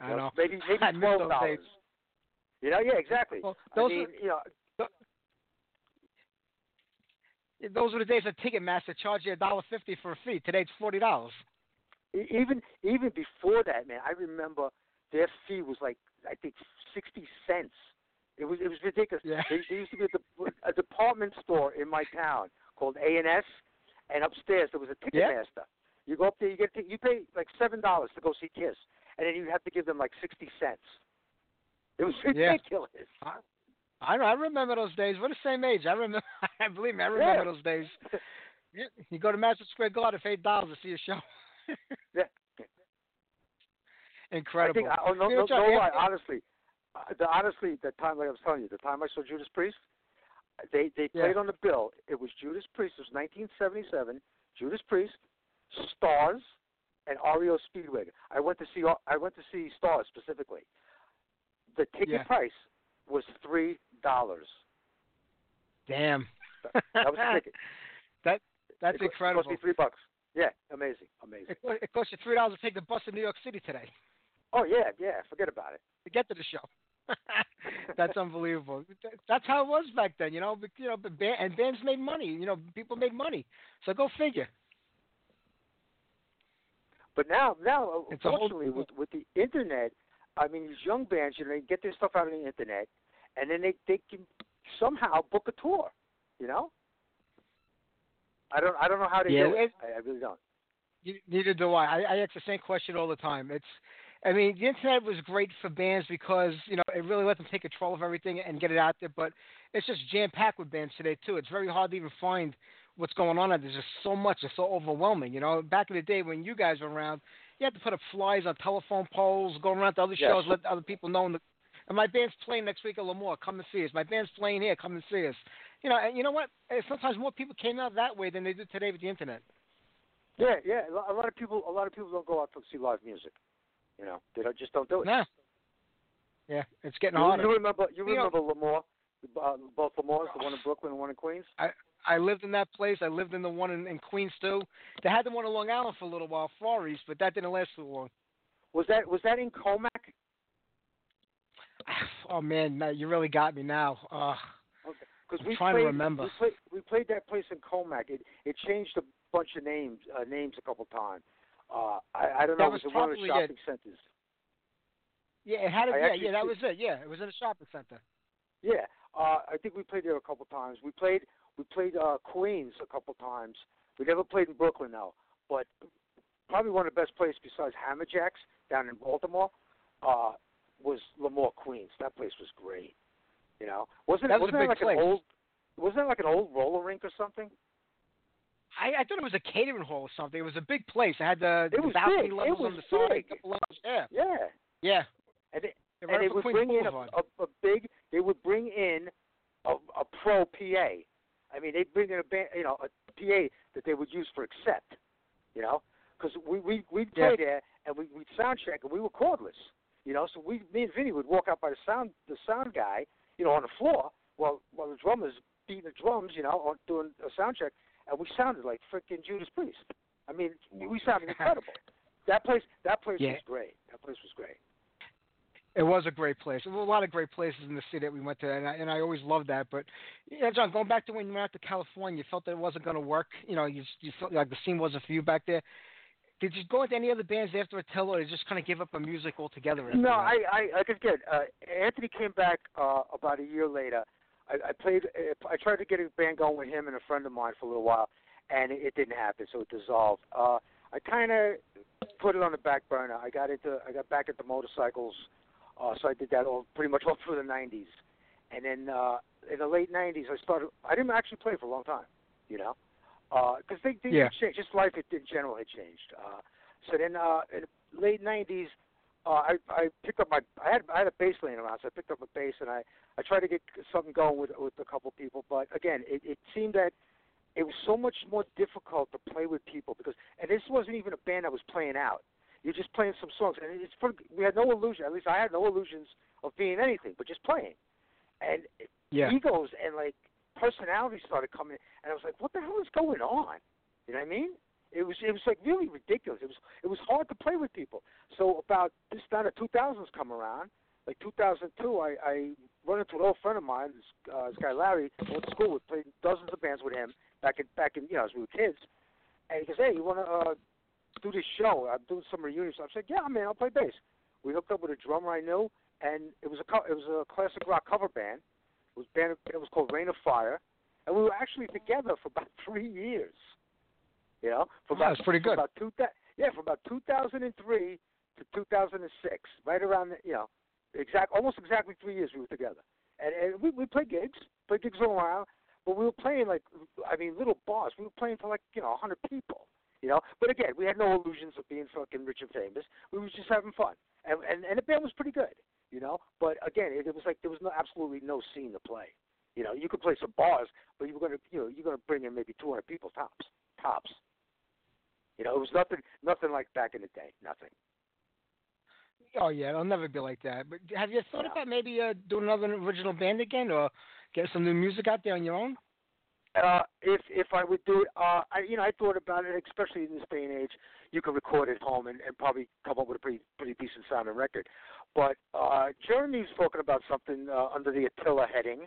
I know. Maybe maybe I twelve dollars. You know, yeah, exactly. Well, I those mean, are- you know, Those were the days that Ticketmaster charged you a dollar fifty for a fee. Today it's forty dollars. Even even before that, man, I remember their fee was like I think sixty cents. It was it was ridiculous. Yeah. There, there used to be a, a department store in my town called A and S, and upstairs there was a Yeah. Ticketmaster. You go up there, you get you pay like seven dollars to go see Kiss, and then you have to give them like sixty cents. It was ridiculous. Yeah. I. I remember those days. We're the same age. I remember. I believe me. I remember Yeah. those days. Yeah. You go to Madison Square Garden for eight dollars to see a show. Yeah. Incredible. I think oh, no, no, no lie. Honestly, uh, the honestly, the time like I was telling you, the time I saw Judas Priest, they they Yeah. played on the bill. It was Judas Priest. It was 1977. Judas Priest, Starz, and REO Speedwagon. I went to see I went to see Starz specifically. The ticket Yeah. price was three dollars. Damn. That was the ticket. That that's it, co- It incredible. cost me three bucks. Yeah, amazing, amazing. It, it cost you three dollars to take the bus to New York City today Oh yeah, yeah. Forget about it. to get to the show. That's unbelievable. That's how it was back then, you know. You know, and bands made money. You know, people made money. So go figure. But now, now, uh, It's a whole- unfortunately, with with the internet, I mean, these young bands, you know, they get their stuff out on the internet, and then they they can somehow book a tour. You know, I don't I don't know how they Yeah, do it. it- I, I really don't. You- Neither do I. I. I ask the same question all the time. It's, I mean, the internet was great for bands because you know it really let them take control of everything and get it out there. But it's just jam packed with bands today too. It's very hard to even find what's going on. There's just so much. It's so overwhelming. You know, back in the day when you guys were around, you had to put up flyers on telephone poles, going around to other Yes. shows, let other people know. And and my band's playing next week at L'Amour. Come and see us. My band's playing here. Come and see us. You know, and you know what? Eh, Sometimes more people came out that way than they do today with the internet. Yeah, yeah. A lot of people a lot of people don't go out to see live music. You know, they don't, just don't do it. No. Yeah, it's getting You, harder. you remember you You know- remember L'Amour, uh, both L'Amours, the one in Brooklyn and one in Queens. I lived in that place. I lived in the one in, in Queens too. They had the one in Long Island for a little while, Far East, but that didn't last too long. Was that was that in Commack? Oh man, you really got me now. Uh, Because I'm we trying to played, remember. We played, we played that place in Commack. It it changed a bunch of names uh, names a couple times. Uh, I I don't That know. was it was in one of the probably it. centers. yeah, it had. A, I yeah, yeah, that was it. Yeah, it was in a shopping center. Yeah, uh, I think we played there a couple times. We played we played uh, Queens a couple times. We never played in Brooklyn though. But probably one of the best places besides Hammerjacks down in Baltimore uh, was L'Amour Queens. That place was great. You know, wasn't That was Wasn't that like place. an old? Wasn't that like an old roller rink or something? I, I thought it was a catering hall or something. It was a big place. It had the, It the was balcony big. It levels was on the side. big. couple lounges. Yeah, Yeah, yeah. and it, They and they would Queens bring in a, a, a big. They would bring in a, a pro PA. I mean, they'd bring in a band, you know, a PA that they would use for accept. You know, because we we we'd play Yeah. there and we we'd sound check and we were cordless. You know, so we me and Vinny would walk out by the sound the sound guy, you know, on the floor while while the drummers beating the drums, you know, on doing a sound check, and we sounded like freaking Judas Priest. I mean, we sounded incredible. that place that place Yeah. was great. That place was great. It was a great place. There were a lot of great places in the city that we went to, and I, and I always loved that. But yeah, John, going back to when you went out to California, you felt that it wasn't going to work. You know, you you felt like the scene wasn't for you back there. Did you go into any other bands after Attila, or did you just kind of give up on music altogether? No? I, I, like I said, uh, Anthony came back uh, about a year later. I, I played. I tried to get a band going with him and a friend of mine for a little while, and it, it didn't happen, so it dissolved. Uh, I kind of put it on the back burner. I got into. I got back into motorcycles, uh, so I did that all pretty much all through the '90s, and then uh, in the late '90s, I started. I didn't actually play for a long time, you know, because they things Yeah. changed. Just life in in general had changed. Uh, so then, uh, in the late '90s, uh, I I picked up my I had I had a bass laying around, so I picked up a bass and I I tried to get something going with with a couple people, but again, it, it seemed that it was so much more difficult to play with people because and this wasn't even a band that was playing out. You're just playing some songs, and it's for, we had no illusion. At least I had no illusions of being anything, but just playing. And yeah. egos and like personalities started coming, and I was like, "What the hell is going on?" You know what I mean? It was it was like really ridiculous. It was it was hard to play with people. So about this time the 2000s come around, like 2002, I I run into an old friend of mine, this, uh, this guy Larry. I went to school with, played dozens of bands with him back in back in you know as we were kids, and he goes, "Hey, you want to uh, do this show? I'm doing some reunions." I said, "Yeah, man, I'll play bass." We hooked up with a drummer I knew, and it was a co- it was a classic rock cover band. It was band it was called Rain of Fire, and we were actually together for about three years. You know, for about that's pretty for good. About two thou- yeah, from about 2003 to 2006, right around the, you know, exact almost exactly three years we were together, and and we we played gigs, played gigs all around, but we were playing like I mean little bars. We were playing for like you know 100 people. You know, but again, we had no illusions of being fucking rich and famous. We was just having fun, and and and the band was pretty good. You know, but again, it, it was like there was no absolutely no scene to play. You know, you could play some bars, but you were gonna you know you're gonna bring in maybe 200 people tops, tops. You know, it was nothing nothing like back in the day. Nothing. Oh yeah, it'll never be like that. But have you thought No. about maybe uh, doing another original band again, or get some new music out there on your own? Uh, if if I would do it, uh, I you know I thought about it, especially in this day and age. You can record at home and, and probably come up with a pretty pretty decent sounding record. But uh, Jeremy's spoken about something uh, under the Attila heading,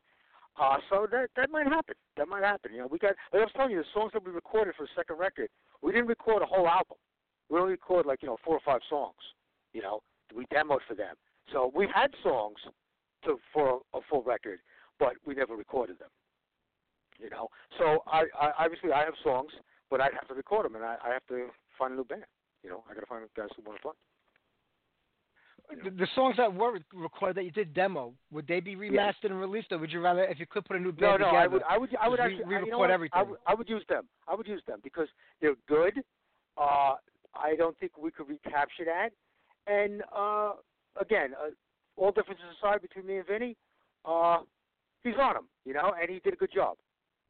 uh, so that that might happen. That might happen. You know, we got I was telling you, the songs that we recorded for the second record, we didn't record a whole album. We only recorded like you know four or five songs. You know, we demoed for them. So we had songs to for a full record, but we never recorded them you know. So I, I obviously I have songs, but I'd have to record them, and I, I have to find a new band. You know, I got to find guys who want to play. The, the songs that were recorded that you did demo, would they be remastered and released, or would you rather, if you could put a new No, band no, together? I would, I would, I would re- actually, I- you know re-record everything. I would, I would use them. I would use them because they're good. Uh, I don't think we could recapture that. And uh, again, uh, all differences aside between me and Vinny, uh, he's on him, you know, and he did a good job.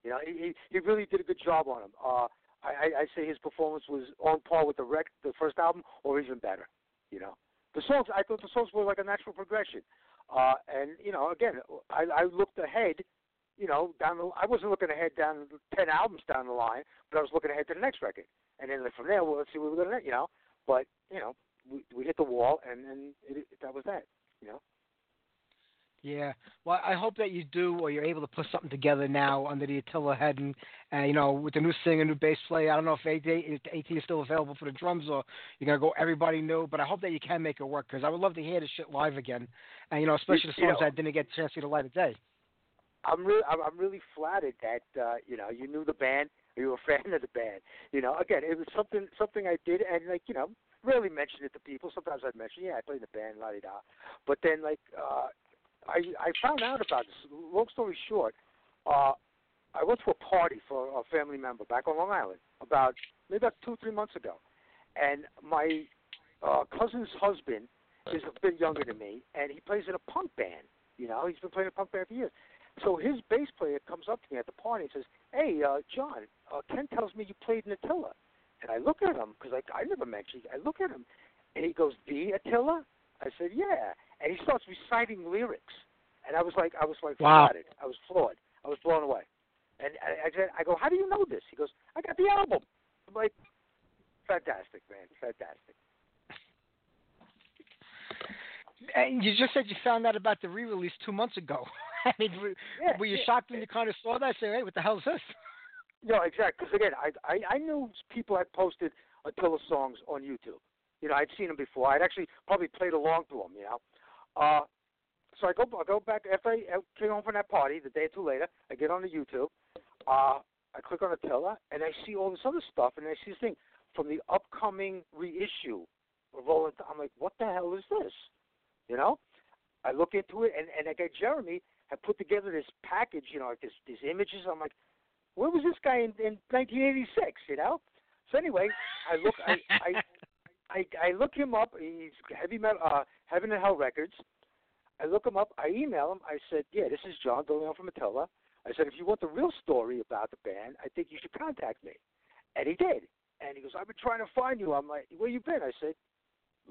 You know, he he, really did a good job on him. Uh, I, I say his performance was on par with the rec, the first album, or even better. You know, the songs I thought the songs were like a natural progression. Uh, and you know, again, I, I looked ahead. You know, down the I wasn't looking ahead down ten albums down the line, but I was looking ahead to the next record. And then from there, well, let's see what we're gonna, you know. But you know, we we hit the wall, and and it, that was that. You know. Yeah. Well, I hope that you do, or you're able to put something together now under the Attila head, and uh, you know, with the new singer, new bass player. I don't know if AT, if AT is still available for the drums, or you're gonna go everybody new. But I hope that you can make it work because I would love to hear this shit live again, and you know, especially the You songs know- that didn't get a chance to see the light of day. I'm really, I'm, I'm really flattered that uh, you know you knew the band, or you were a fan of the band. You know, again, it was something, something I did, and like you know, rarely mention it to people. Sometimes I'd mention, yeah, I played in the band, la di da. But then, like, uh, I, I found out about this. Long story short, uh, I went to a party for a family member back on Long Island about maybe about two, three months ago, and my uh, cousin's husband is a bit younger than me, and he plays in a punk band. You know, he's been playing a punk band for years. So his bass player comes up to me at the party and says, "Hey, uh, John, uh, Ken tells me you played in Attila." And I look at him because like I never mentioned. I look at him, and he goes, "The Attila?" I said, "Yeah." And he starts reciting lyrics, and I was like, I was like Wow. I was floored. I was blown away. And I, I said, I go, "How do you know this?" He goes, "I got the album." I'm like, "Fantastic, man, fantastic." And you just said you found out about the re-release two months ago. I mean, were, Yeah, were you yeah. shocked when you kind of saw that? Say, hey, what the hell is this? No, exactly. Because again, I, I I knew people had posted Attila songs on YouTube. You know, I'd seen them before. I'd actually probably played along to them. You know, uh, so I go I go back after I came home from that party the day or two later. I get on the YouTube. Uh, I click on Attila and I see all this other stuff and I see this thing from the upcoming reissue of Rolling. I'm like, what the hell is this? You know, I look into it and and I get Jeremy had put together this package. You know, like this these images. I'm like where was this guy in, in 1986? You know. So anyway, I look, I, I, I, I look him up. He's heavy metal, uh, Heaven and Hell Records. I look him up. I email him. I said, "Yeah, this is John DeLeon from Attila." I said, "If you want the real story about the band, I think you should contact me." And he did. And he goes, "I've been trying to find you." I'm like, "Where you been?" I said,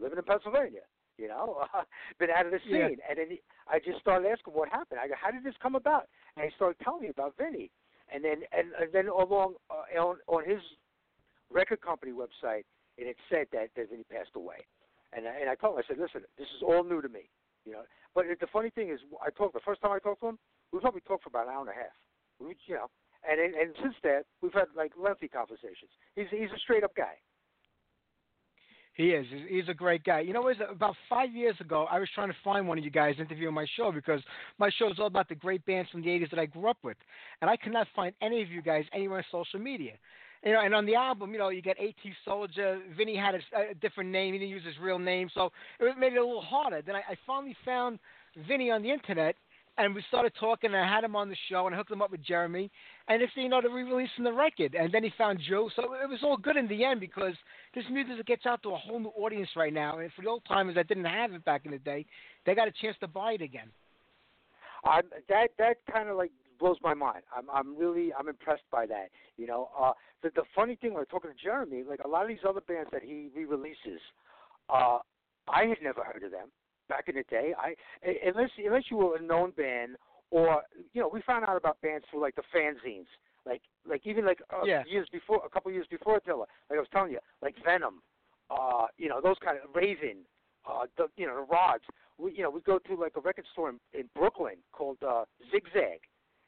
"Living in Pennsylvania." You know, been out of the scene. Yeah. And then he, I just started asking what happened. I go, "How did this come about?" And he started telling me about Vinny and then and, and then along uh, on on his record company website, it had said that that he passed away, and I- and I told him I said, listen, this is all new to me, you know. But the funny thing is, I talked the first time I talked to him, we probably talked for about an hour and a half, we, you know. And and and since then, we've had like lengthy conversations. He's he's a straight up guy. He is. He's- He's a great guy. You know, it was about five years ago, I was trying to find one of you guys interviewing my show because my show is all about the great bands from the 80s that I grew up with. And I could not find any of you guys anywhere on social media. You know, and on the album, you know, you got AT Soldier. Vinny had a, a different name. He didn't use his real name. So it made it a little harder. Then I, I finally found Vinny on the internet. And we started talking, and I had him on the show, and I hooked him up with Jeremy. And thing you know, they're re-releasing the record. And then he found Joe, so it was all good in the end because this music gets out to a whole new audience right now. And for the old timers that didn't have it back in the day, they got a chance to buy it again. I'm, that that kind of like blows my mind. I'm I'm really I'm impressed by that. You know, uh, the the funny thing when I was talking to Jeremy, like a lot of these other bands that he re-releases, uh, I had never heard of them back in the day. I unless unless you were a known band or you know we found out about bands through like the fanzines, like like even like uh, Yeah. years before, a couple years before Attila. Like I was telling you, like Venom, uh, you know those kind of Raven, uh, the you know the Rods. We you know we go to like a record store in, in Brooklyn called uh, Zigzag,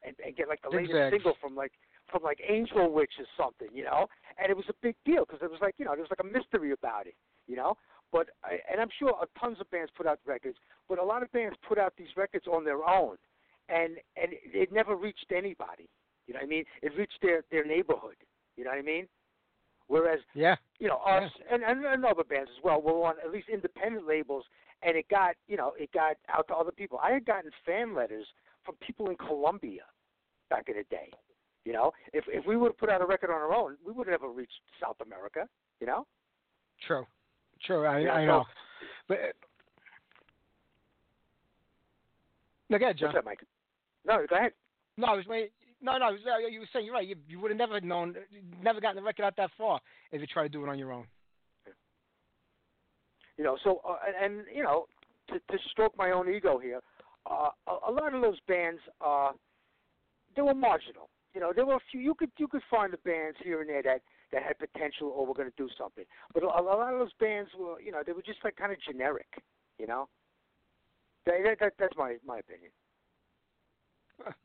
and, and get like the latest single from like from like Angel Witch or something, you know. And it was a big deal because it was like you know there was like a mystery about it, you know. But I, and I'm sure uh, tons of bands put out records, but a lot of bands put out these records on their own, and and it never reached anybody. You know what I mean? It reached their their neighborhood. You know what I mean? Whereas Yeah. you know us and, and and other bands as well were on at least independent labels, and it got you know it got out to other people. I had gotten fan letters from people in Colombia back in the day. You know, if if we would have put out a record on our own, we would have never reached South America. You know. True. True. I, Yeah, I so- know. But uh, no, go ahead, John. That, Mike? No, go ahead. No, I was waiting. No, no, uh, you were saying you're right. You, you would have never known, never gotten the record out that far if you tried to do it on your own. You know, so uh, and, and you know, to, to stroke my own ego here, uh, a, a lot of those bands, uh, they were marginal. You know, there were a few. You could you could find the bands here and there that that had potential or were going to do something. But a, a lot of those bands were, you know, they were just like kind of generic. You know. That, that, that, that's my my opinion.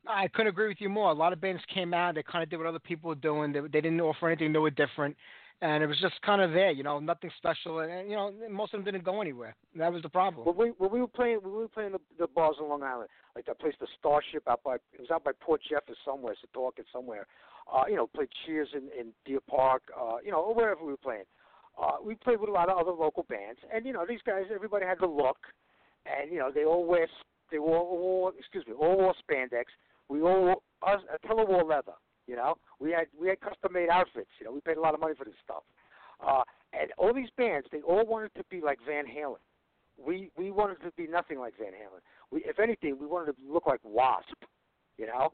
I couldn't agree with you more. A lot of bands came out, they kind of did what other people were doing. They, they didn't offer anything new or different, and it was just kind of there, you know, nothing special. And you know, most of them didn't go anywhere. That was the problem. When we when we were playing when we were playing the, the bars on Long Island, like that place, the Starship out by it was out by Port Jefferson somewhere, Setauket somewhere. Uh, you know, played Cheers in, in Deer Park, uh, you know, or wherever we were playing. Uh, we played with a lot of other local bands, and you know, these guys, everybody had the look, and you know, they all wear they wore all excuse me, all wore spandex. We all us Attila wore leather. You know, we had we had custom made outfits. You know, we paid a lot of money for this stuff. Uh, and all these bands, they all wanted to be like Van Halen. We we wanted to be nothing like Van Halen. We, if anything, we wanted to look like Wasp. You know,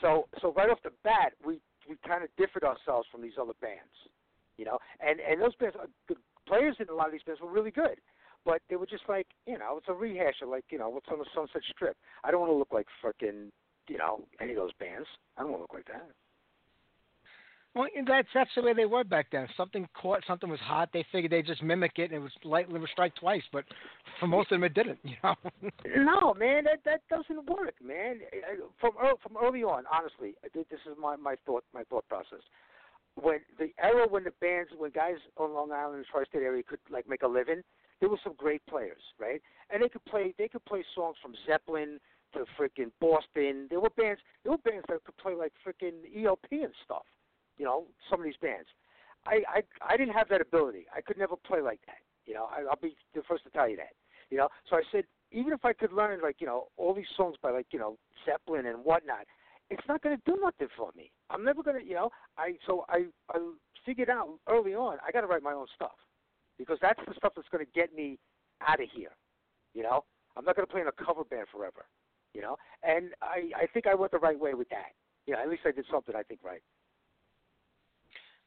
so so right off the bat, we we kind of differed ourselves from these other bands. You know, and and those bands, uh, the players in a lot of these bands were really good, but they were just like, you know, it's a rehash of like, you know, what's on the Sunset Strip. I don't want to look like frickin', you know, any of those bands. I don't want to look like that. Well, that's that's the way they were back then. Something caught, something was hot. They figured they'd just mimic it, and it was lightly would strike twice. But for most of them, it didn't. You know. No, man, that that doesn't work, man. From from early on, honestly, this is my my thought my thought process. When the era when the bands, when guys on Long Island and tri-state area could like make a living, there were some great players, right? And they could play they could play songs from Zeppelin to freaking Boston. There were bands there were bands that could play like freaking ELP and stuff. You know, some of these bands. I I I didn't have that ability. I could never play like that. You know, I, I'll be the first to tell you that. You know, so I said even if I could learn like you know all these songs by like you know Zeppelin and whatnot, it's not going to do nothing for me. I'm never going to you know. I so I I figured out early on I got to write my own stuff because that's the stuff that's going to get me out of here. You know, I'm not going to play in a cover band forever. You know, and I I think I went the right way with that. Yeah, at least I did something I think right.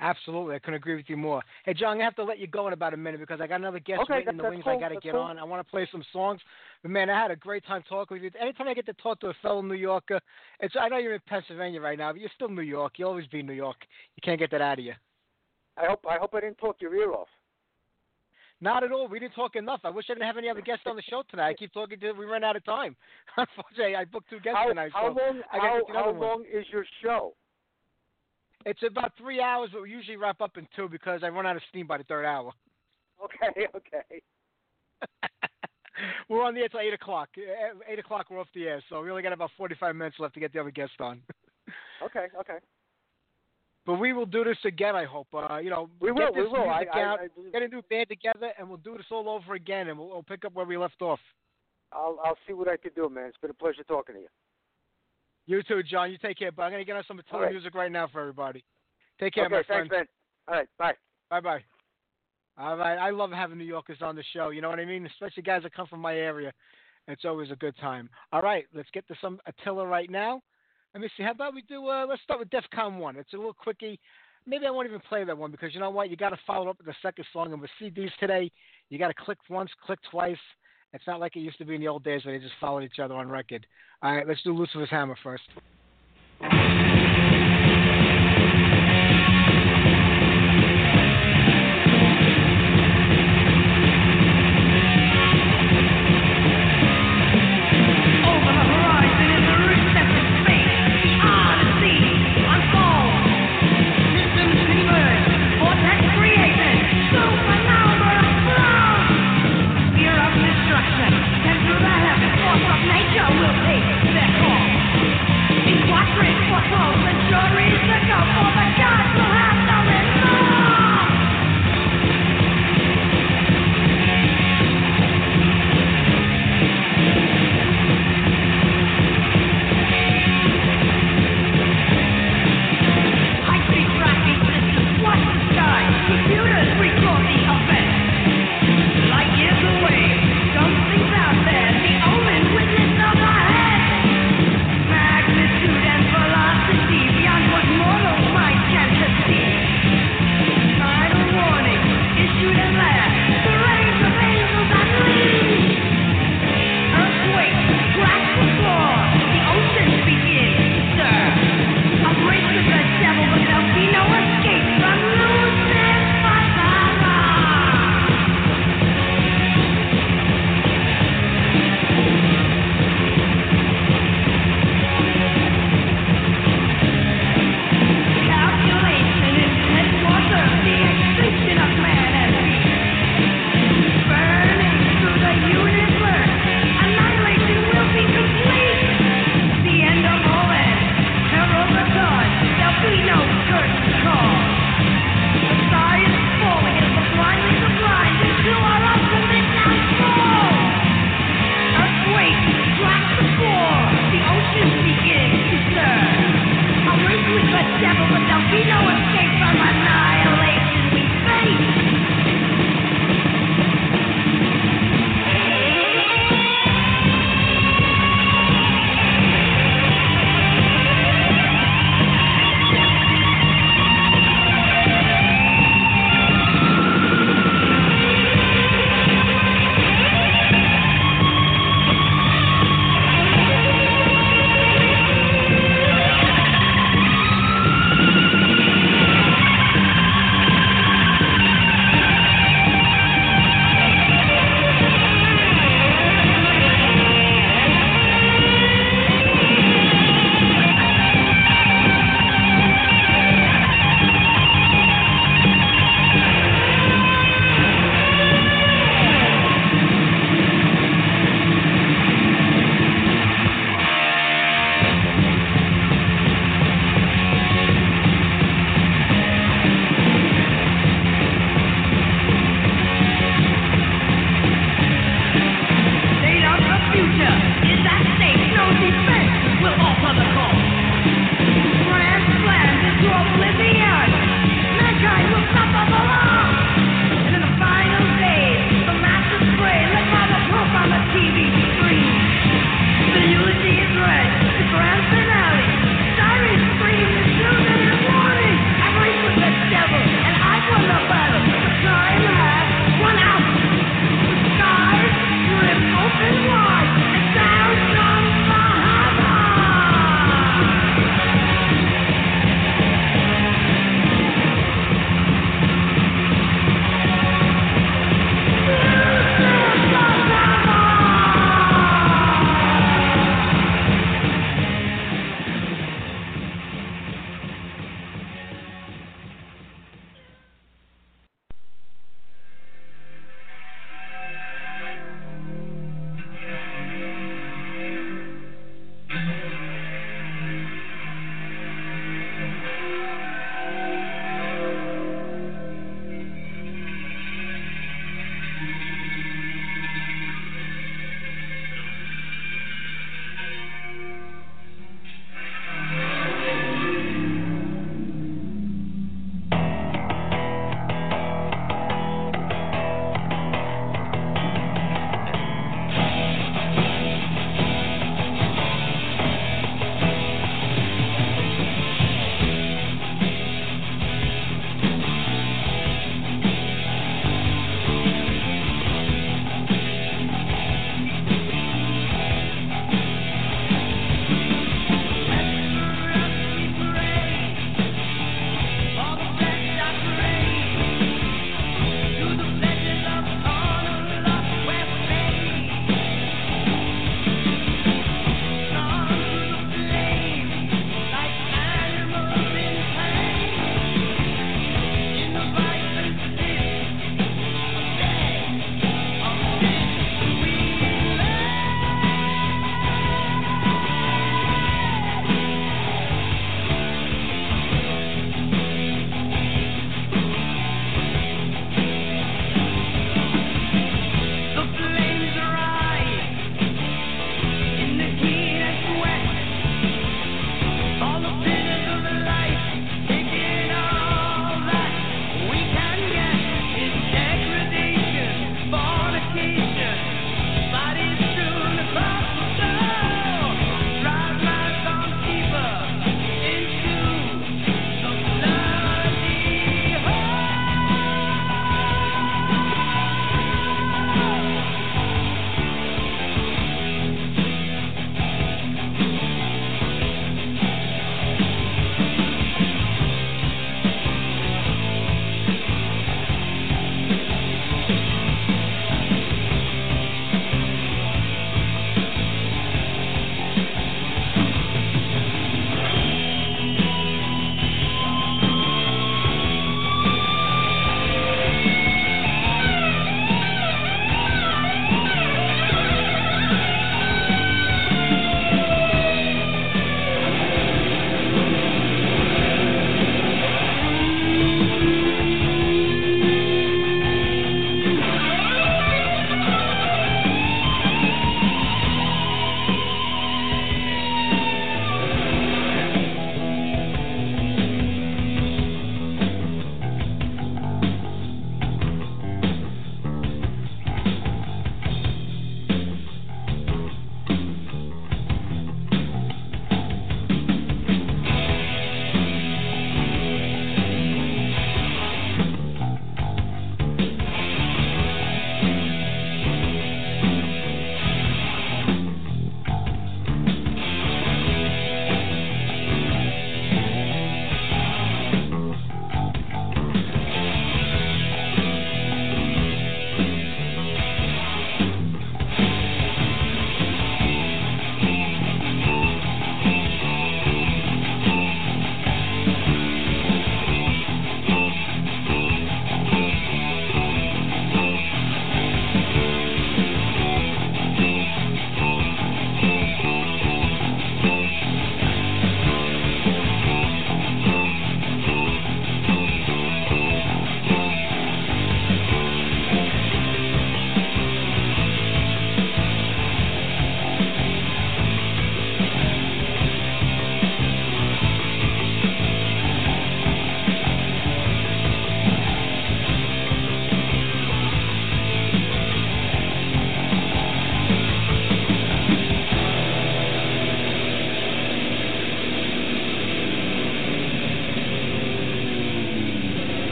Absolutely, I couldn't agree with you more. Hey, John, I'm have to let you go in about a minute because I got another guest Okay, waiting in the wings. cool, I got to get cool. on. I want to play some songs, but man, I had a great time talking with you. Anytime I get to talk to a fellow New Yorker, it's I know you're in Pennsylvania right now, but you're still New York. You'll always be New York. You can't get that out of you. I hope I hope I didn't talk your ear off. Not at all. We didn't talk enough. I wish I didn't have any other guests on the show tonight. I keep talking to. We ran out of time. Unfortunately, I booked two guests How, tonight. how so long how, how long is your show? It's about three hours, but we usually wrap up in two because I run out of steam by the third hour. Okay, okay. we're on the air till eight o'clock. Uh, Eight o'clock, we're off the air, so we only got about forty-five minutes left to get the other guest on. Okay, okay. But we will do this again. I hope. Uh, you know, We will, we will. I, music I, out, I, get a new band together, and we'll do this all over again, and we'll, we'll pick up where we left off. I'll I'll see what I can do, man. It's been a pleasure talking to you. You too, John. You take care. But I'm gonna get on some Attila All right. music right now for everybody. Take care, okay, my friend. thanks, man. All right, bye. Bye bye. All right. I love having New Yorkers on the show. You know what I mean? Especially guys that come from my area. It's always a good time. All right. Let's get to some Attila right now. Let me see. How about we do? Uh, let's start with DEFCON one. It's a little quickie. Maybe I won't even play that one because you know what? You got to follow up with the second song. And with CDs today, you got to click once, click twice. It's not like it used to be in the old days where they just followed each other on record. All right. Let's do Lucifer's Hammer first.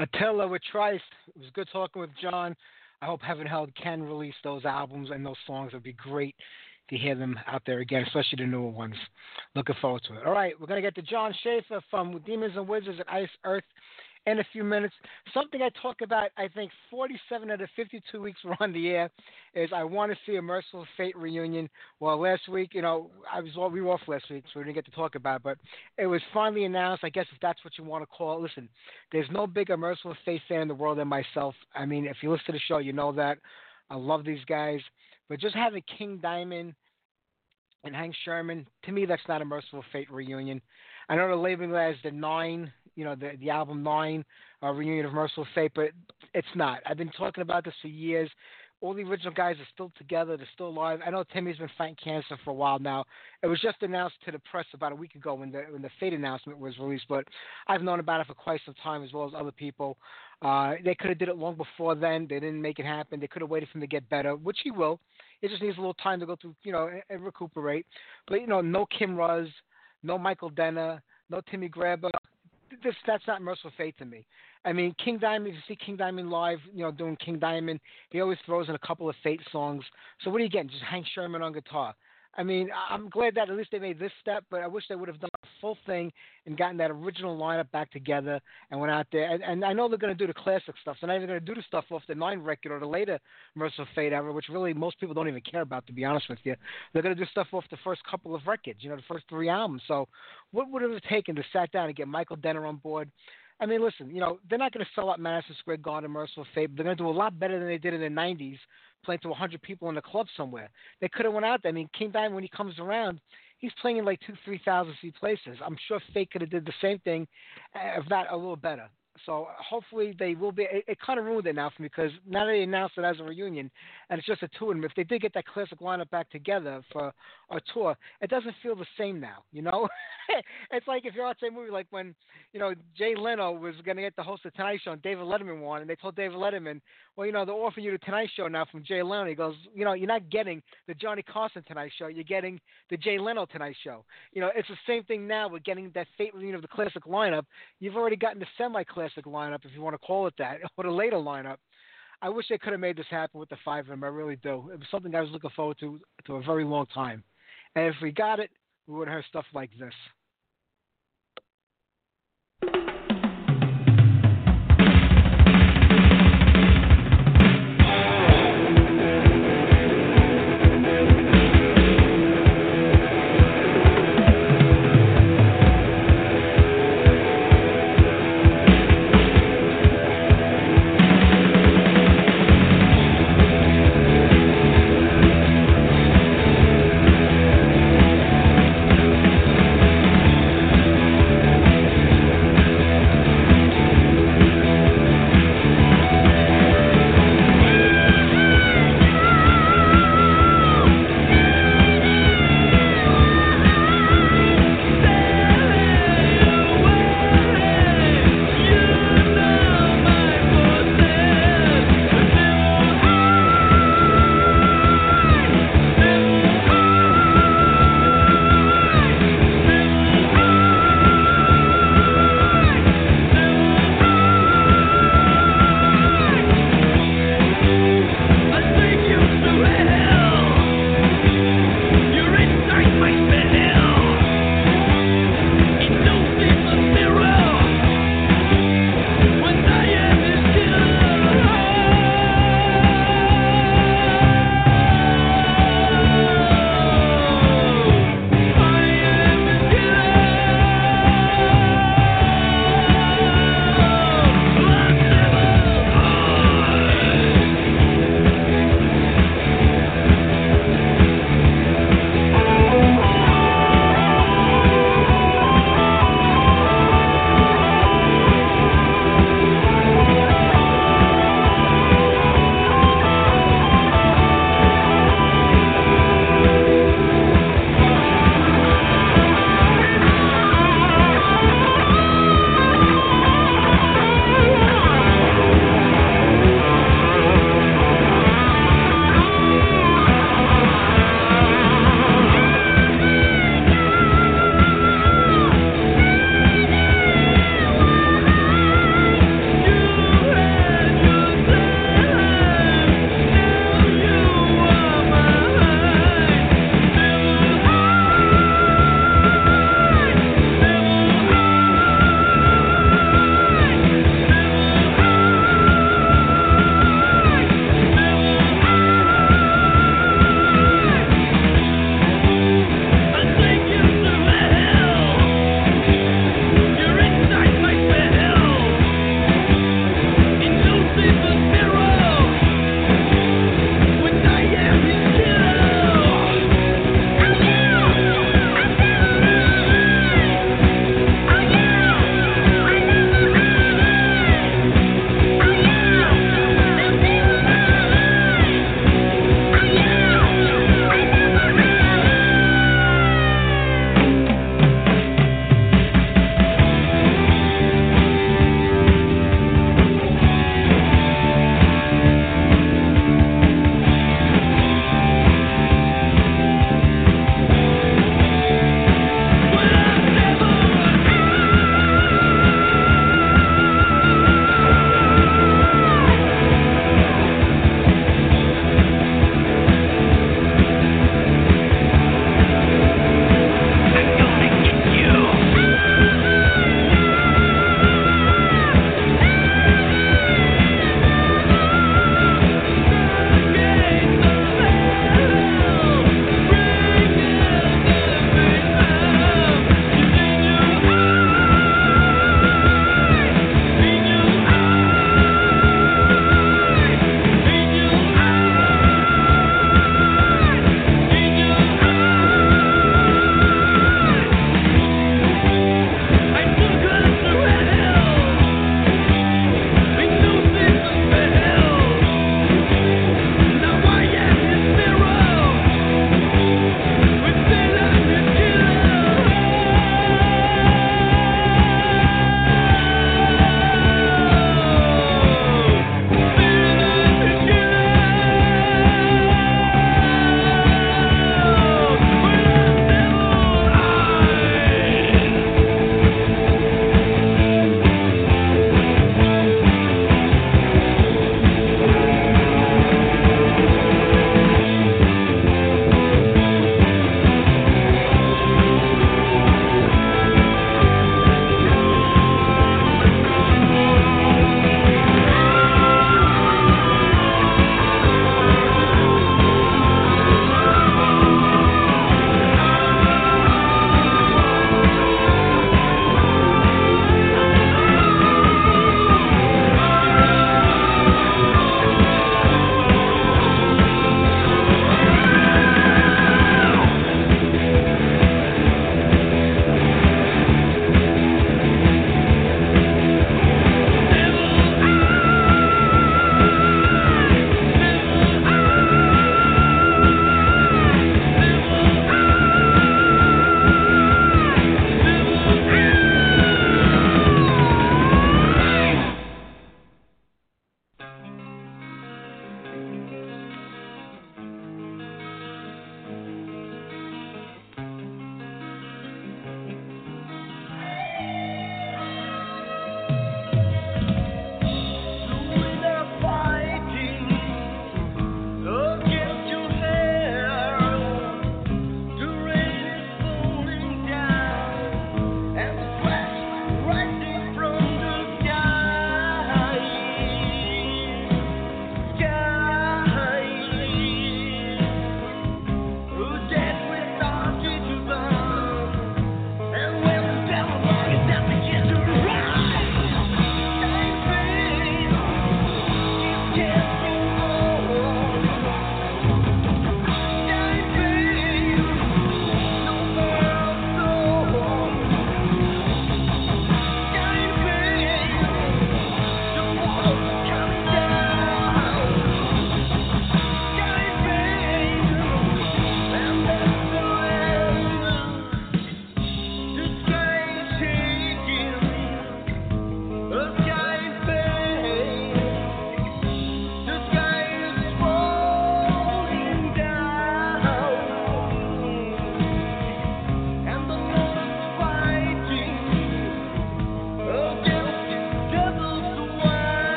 Attila with Trice. It was good talking with John. I hope Heaven Held can release those albums and those songs. It would be great to hear them out there again, especially the newer ones. Looking forward to it. All right, we're going to get to Jon Schaffer from Demons and Wizards at Iced Earth in a few minutes. Something I talk about, I think 47 out of 52 weeks we're on the air, is I want to see a Mercyful Fate reunion. Well, last week, you know, I was we were off last week, so we didn't get to talk about it, but it was finally announced. I guess if that's what you want to call it. Listen, there's no bigger Mercyful Fate fan in the world than myself. I mean, if you listen to the show, you know that. I love these guys. But just having King Diamond and Hank Shermann, to me, that's not a Mercyful Fate reunion. I know the labeling as the nine you know, the the album Nine, uh, reunion of Mercyful Fate, but it's not. I've been talking about this for years. All the original guys are still together. They're still alive. I know Timi's been fighting cancer for a while now. It was just announced to the press about a week ago when the when the Fate announcement was released. But I've known about it for quite some time, as well as other people. Uh, they could have did it long before then. They didn't make it happen. They could have waited for him to get better, which he will. It just needs a little time to go through, you know, and, and recuperate. But you know, no Kim Ruzz, no Michael Denner, no Timi Grabber this that's not Mercyful Fate to me. I mean, King Diamond. If you see King Diamond live, you know, doing King Diamond, he always throws in a couple of Fate songs. So what are you getting? Just Hank Shermann on guitar. I mean, I'm glad that at least they made this step, but I wish they would have done a full thing and gotten that original lineup back together and went out there. And, and I know they're going to do the classic stuff. They're not even going to do the stuff off the Nine record or the later Mercyful Fate era, which really most people don't even care about, to be honest with you. They're going to do stuff off the first couple of records, you know, the first three albums. So what would it have taken to sat down and get Michael Denner on board? I mean, listen, you know, they're not going to sell out Madison Square Garden, Mercyful Fate. They're going to do a lot better than they did in the 90s playing to 100 people in a club somewhere. They could have went out there. I mean, King Diamond, when he comes around, he's playing in like two, 3,000 seat places. I'm sure Fate could have did the same thing, if not a little better. So hopefully they will be. It, it kind of ruined it now for me because now they announced it as a reunion, and it's just a tour. And if they did get that classic lineup back together for a tour, it doesn't feel the same now. You know, it's like if you're watching a movie like when you know Jay Leno was going to get the host of Tonight Show and David Letterman won, and they told David Letterman, well, you know, they're offering you the Tonight Show now from Jay Leno. He goes, you know, you're not getting the Johnny Carson Tonight Show, you're getting the Jay Leno Tonight Show. You know, it's the same thing now with getting that fate reunion of the classic lineup. You've already gotten the semi-classic lineup, if you want to call it that, or the later lineup. I wish they could have made this happen with the five of them. I really do. It was something I was looking forward to to a very long time. And if we got it, we would have stuff like this.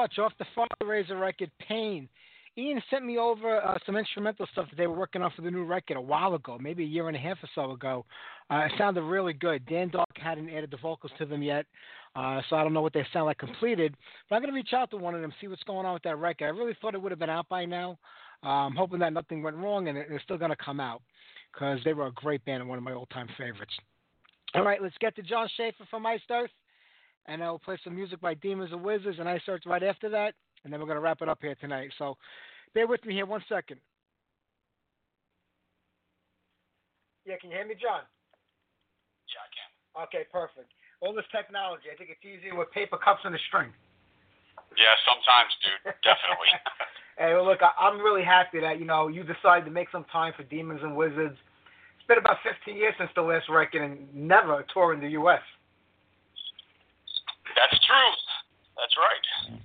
Off the Razor record, Pain. Ian sent me over uh, some instrumental stuff that they were working on for the new record a while ago, maybe a year and a half or so ago. Uh, it sounded really good. Dan Dark hadn't added the vocals to them yet, uh, so I don't know what they sound like completed. But I'm going to reach out to one of them, see what's going on with that record. I really thought it would have been out by now. I'm hoping that nothing went wrong and it's still going to come out because they were a great band and one of my old time favorites. All right, let's get to Jon Schaffer from Iced Earth, and I'll play some music by Demons and Wizards and Iced Earth right after that and then we're going to wrap it up here tonight. So bear with me here one second. Yeah, can you hear me, John? Yeah, I can. Okay, perfect. All this technology, I think it's easier with paper cups and a string. Yeah, sometimes, dude. Definitely. hey, well, look, I, I'm really happy that you know you decided to make some time for Demons and Wizards. It's been about 15 years since the last record, and never a tour in the U.S. That's true. That's right.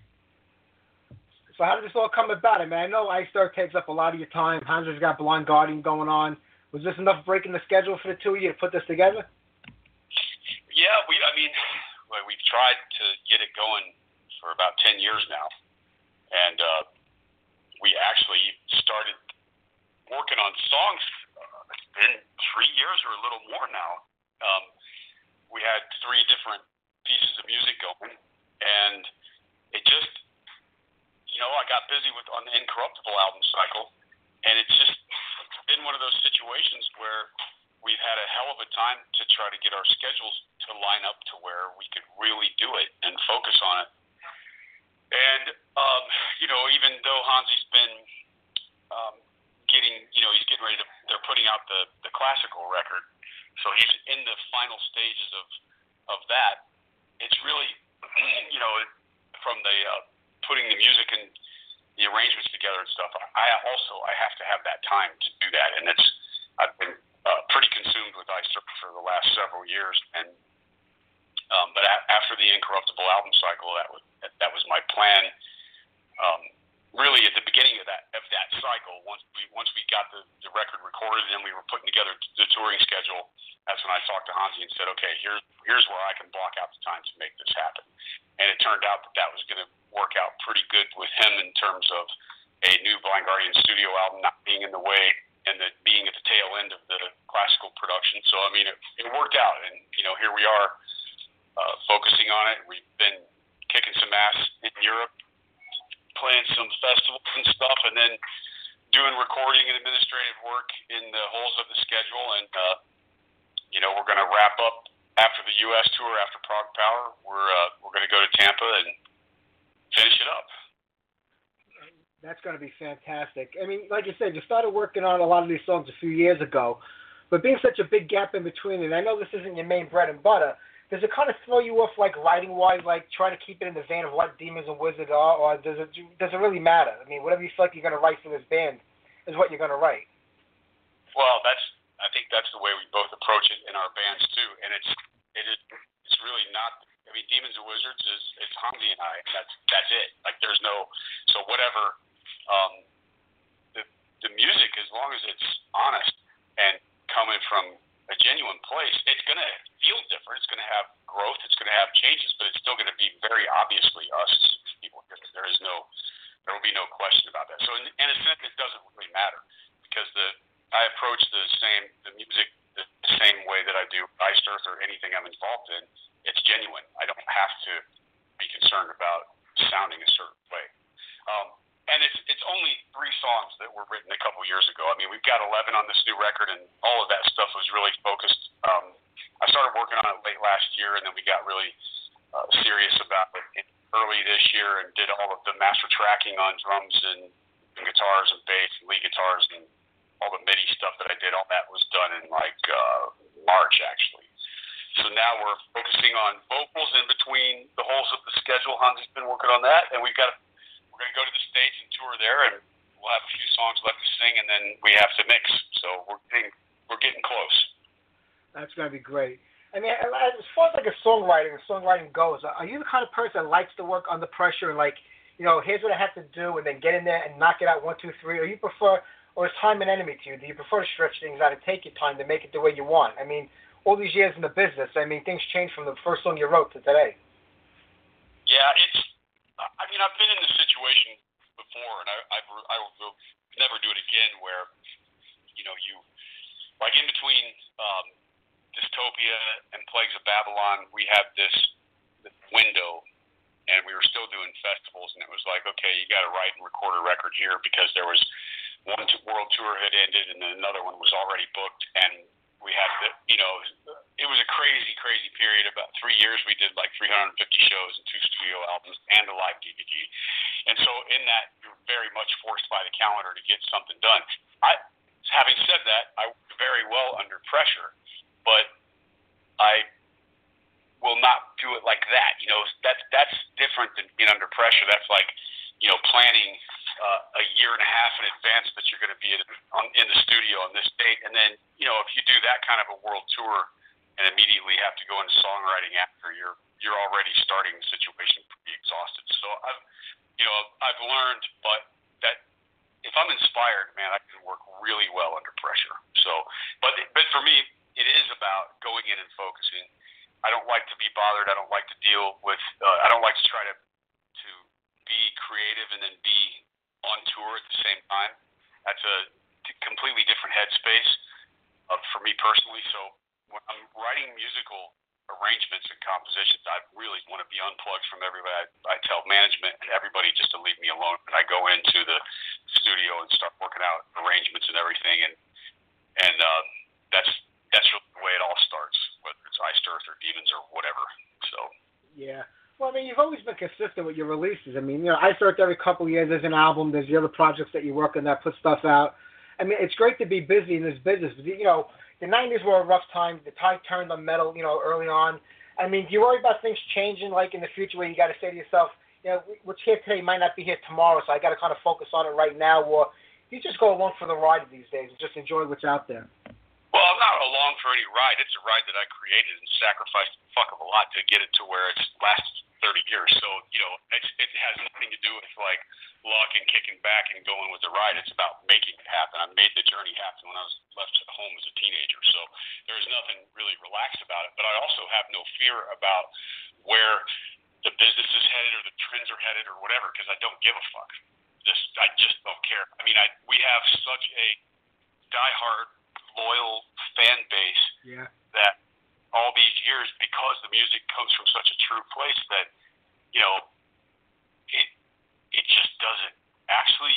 So how did this all come about? I mean, I know Iced Earth takes up a lot of your time. Hansi's got Blind Guardian going on. Was this enough breaking the schedule for the two of you to put this together? Yeah, we. I mean, we've tried to get it going for about ten years now, and uh, we actually started working on songs. Uh, it's been three years or a little more now. Um, we had three different pieces of music going, and it just you know, I got busy with on the Incorruptible album cycle, and it's just been one of those situations where we've had a hell of a time to try to get our schedules to line up to where we could really do it and focus on it. And um, you know, even though Hansi's been um, getting, you know, he's getting ready to, they're putting out the the classical record, so he's in the final stages of of that. It's really, you know, from the uh, putting the music and the arrangements together and stuff. I also I have to have that time to do that, and it's I've been uh, pretty consumed with Iced Earth for the last several years, and um, but a- after the Incorruptible album cycle, that was that was my plan. Um, really, at the beginning of that of that cycle, once we once we got the, the record recorded and we were putting together the touring schedule, that's when I talked to Hansi and said, okay, here's here's where I can block out the time to make this happen. And it turned out that that was going to work out pretty good with him in terms of a new Blind Guardian studio album not being in the way and the being at the tail end of the classical production. So I mean, it, it worked out, and you know, here we are uh, focusing on it. We've been kicking some ass in Europe, playing some festivals and stuff, and then doing recording and administrative work in the holes of the schedule. And uh, you know, we're going to wrap up after the U.S. tour after ProgPower. We're uh, we're going to go to Tampa and finish it up. That's going to be fantastic. I mean, like you said, you started working on a lot of these songs a few years ago, but being such a big gap in between, and I know this isn't your main bread and butter, does it kind of throw you off, like writing wise, like trying to keep it in the vein of what Demons and Wizards are, or does it does it really matter? I mean, whatever you feel like you're going to write for this band is what you're going to write. Well, that's I think that's the way we both approach it in our bands too, and it's it is it's really not I mean, Demons and Wizards is it's Hansi and I. And that's that's it. Like there's no so whatever. Music, as long as it's honest and coming from a genuine place, it's gonna feel different. It's gonna have growth. It's gonna have changes, but it's still gonna be very obviously us people. There is no there will be no question about that. So in, in a sense, it doesn't really matter because the I approach the same the music the same way that I do Iced Earth or anything I'm involved in it's genuine. I don't have to be concerned about sounding a certain way. And it's it's only three songs that were written a couple years ago. I mean, we've got 11 on this new record, and all of that stuff was really focused. Um, I started working on it late last year, and then we got really uh, serious about it early this year, and did all of the master tracking on drums and, and guitars and bass and lead guitars and all the MIDI stuff that I did. All that was done in like uh, March actually. So now we're focusing on vocals in between the holes of the schedule. Hansi's been working on that, and we've got we're going to go to the states and tour there, and we'll have a few songs left to sing, and then we have to mix. So we're getting we're getting close. That's going to be great. I mean, as far as like a songwriting songwriting goes, are you the kind of person that likes to work under pressure and like, you know, here's what I have to do, and then get in there and knock it out one, two, three, or you prefer, or is time an enemy to you? Do you prefer to stretch things out and take your time to make it the way you want? I mean, all these years in the business, I mean, things change from the first song you wrote to today. Yeah, it's I mean, I've been in this situation before, and I, I've, I will never do it again. Where, you know, you like in between um, Dystopia and Plagues of Babylon, we have this, this window, and we were still doing festivals, and it was like, okay, you got to write and record a record here because there was one world tour had ended, and then another one was already booked, and we had the, you know, it was a crazy, crazy period. About three years, we did like 350 shows and two studio albums and a live DVD. And so in that, you're very much forced by the calendar to get something done. I, having said that, I work very well under pressure, but I will not do it like that. You know, that's that's different than being under pressure. That's like, you know, planning uh, a year and a half in advance that you're going to be in, on, in the studio on this date, and then you know, if you do that kind of a world tour and immediately have to go into songwriting after, you're you're already starting the situation pretty exhausted. So I've, you know, I've learned, but that if I'm inspired, man, I can work really well under pressure. So, but but for me, it is about going in and focusing. I don't like to be bothered. I don't like to deal with. Uh, I don't like to try to to be creative and then be on tour at the same time. That's a completely different headspace uh, for me personally. So when I'm writing musical arrangements and compositions, I really want to be unplugged from everybody. I, I tell management and everybody just to leave me alone. And I go into the studio and start working out arrangements and everything. And and uh, that's that's really the way it all starts, whether it's Iced Earth or Demons or whatever. So yeah. Well, I mean, you've always been consistent with your releases. I mean, you know, I start every couple of years. There's an album. There's the other projects that you work on that put stuff out. I mean, it's great to be busy in this business. But, you know, the '90s were a rough time. The tide turned on metal, you know, early on. I mean, do you worry about things changing, like in the future, where you got to say to yourself, you know, what's here today might not be here tomorrow, so I got to kind of focus on it right now, or you just go along for the ride these days and just enjoy what's out there. Well, I'm not along for any ride. It's a ride that I created and sacrificed a fuck of a lot to get it to where it's lasted 30 years. So, you know, it's, it has nothing to do with like luck and kicking back and going with the ride. It's about making it happen. I made the journey happen when I was left at home as a teenager. So there's nothing really relaxed about it. But I also have no fear about where the business is headed or the trends are headed or whatever because I don't give a fuck. Just I just don't care. I mean, I we have such a diehard loyal fan base yeah. that all these years because the music comes from such a true place that you know it it just doesn't actually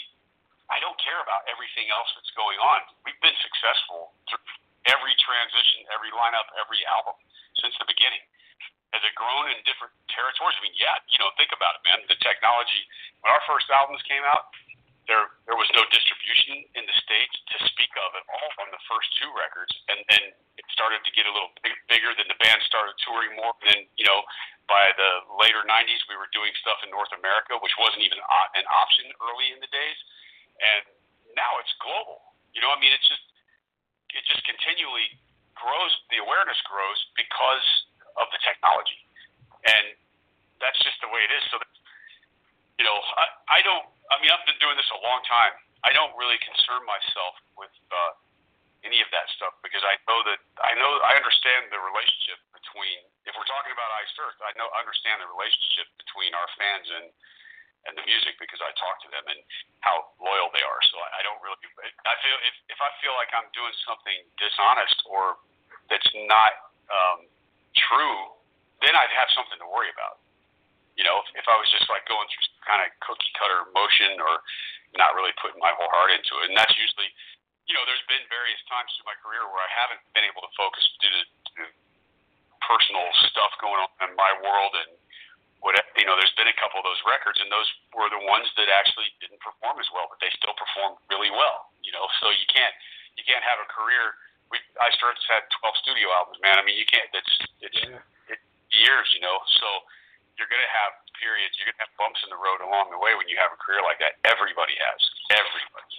I don't care about everything else that's going on. We've been successful through every transition, every lineup, every album since the beginning. Has it grown in different territories? I mean, yeah, you know, think about it, man. The technology when our first albums came out, there there was no distribution in the states to speak of at all on the first two records, and then it started to get a little big, bigger. Then the band started touring more. And then you know, by the later '90s, we were doing stuff in North America, which wasn't even an option early in the days, and now it's global. You know, I mean, it's just it just continually grows. The awareness grows because of the technology, and that's just the way it is. So, you know, I, I don't I mean, I've been doing this a long time. I don't really concern myself with uh, any of that stuff because I know that I know I understand the relationship between. If we're talking about Iced Earth, I know understand the relationship between our fans and and the music because I talk to them and how loyal they are. So I, I don't really. I feel if if I feel like I'm doing something dishonest or that's not um, true, then I'd have something to worry about. You know, if, if I was just like going through some kind of cookie cutter motion or not really putting my whole heart into it, and that's usually, you know, there's been various times through my career where I haven't been able to focus due to, to personal stuff going on in my world and what you know. There's been a couple of those records, and those were the ones that actually didn't perform as well, but they still performed really well. You know, so you can't you can't have a career. We I started had 12 studio albums, man. I mean, you can't. It's it's Yeah. it, years, you know. So you're going to have periods, you're going to have bumps in the road along the way when you have a career like that. Everybody has. Everybody.